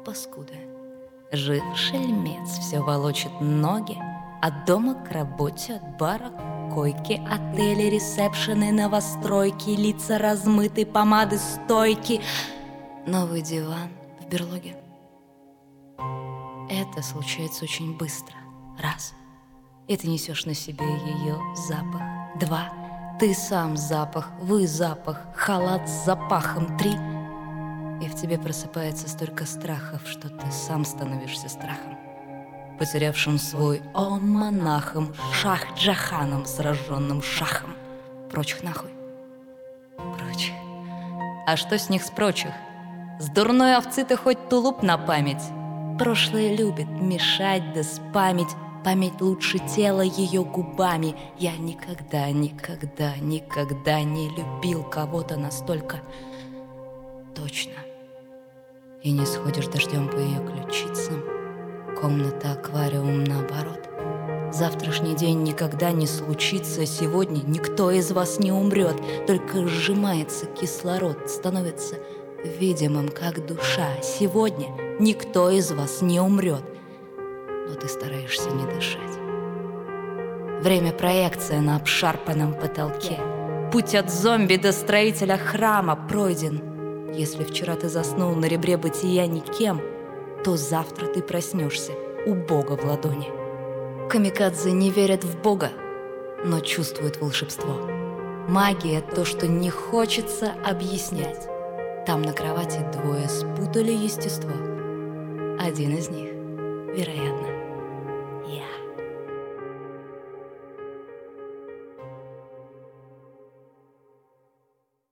паскуда. Жив шельмец, все волочит ноги. От дома к работе, от бара койки, отели, ресепшены, новостройки, лица размыты, помады, стойки. Новый диван в берлоге. Это случается очень быстро. Раз. И ты несешь на себе ее запах. Два. Ты сам запах, вы запах, халат с запахом. Три. И в тебе просыпается столько страхов, что ты сам становишься страхом. Потерявшим свой он монахом, шах джаханом, сраженным шахом. Прочих нахуй. Прочих. А что с них с прочих? С дурной овцы ты хоть тулуп на память, Прошлое любит мешать да спамить, Память лучше тела ее губами. Я никогда, никогда, никогда не любил кого-то настолько точно. И не сходишь дождем по ее ключицам. Комната, аквариум наоборот. Завтрашний день никогда не случится Сегодня никто из вас не умрет Только сжимается кислород Становится видимым, как душа. Сегодня никто из вас не умрет но ты стараешься не дышать. Время проекция на обшарпанном потолке. Путь от зомби до строителя храма пройден. Если вчера ты заснул на ребре бытия никем, то завтра ты проснешься у Бога в ладони. Камикадзе не верят в Бога, но чувствуют волшебство. Магия — то, что не хочется объяснять. Там на кровати двое спутали естество. Один из них, вероятно.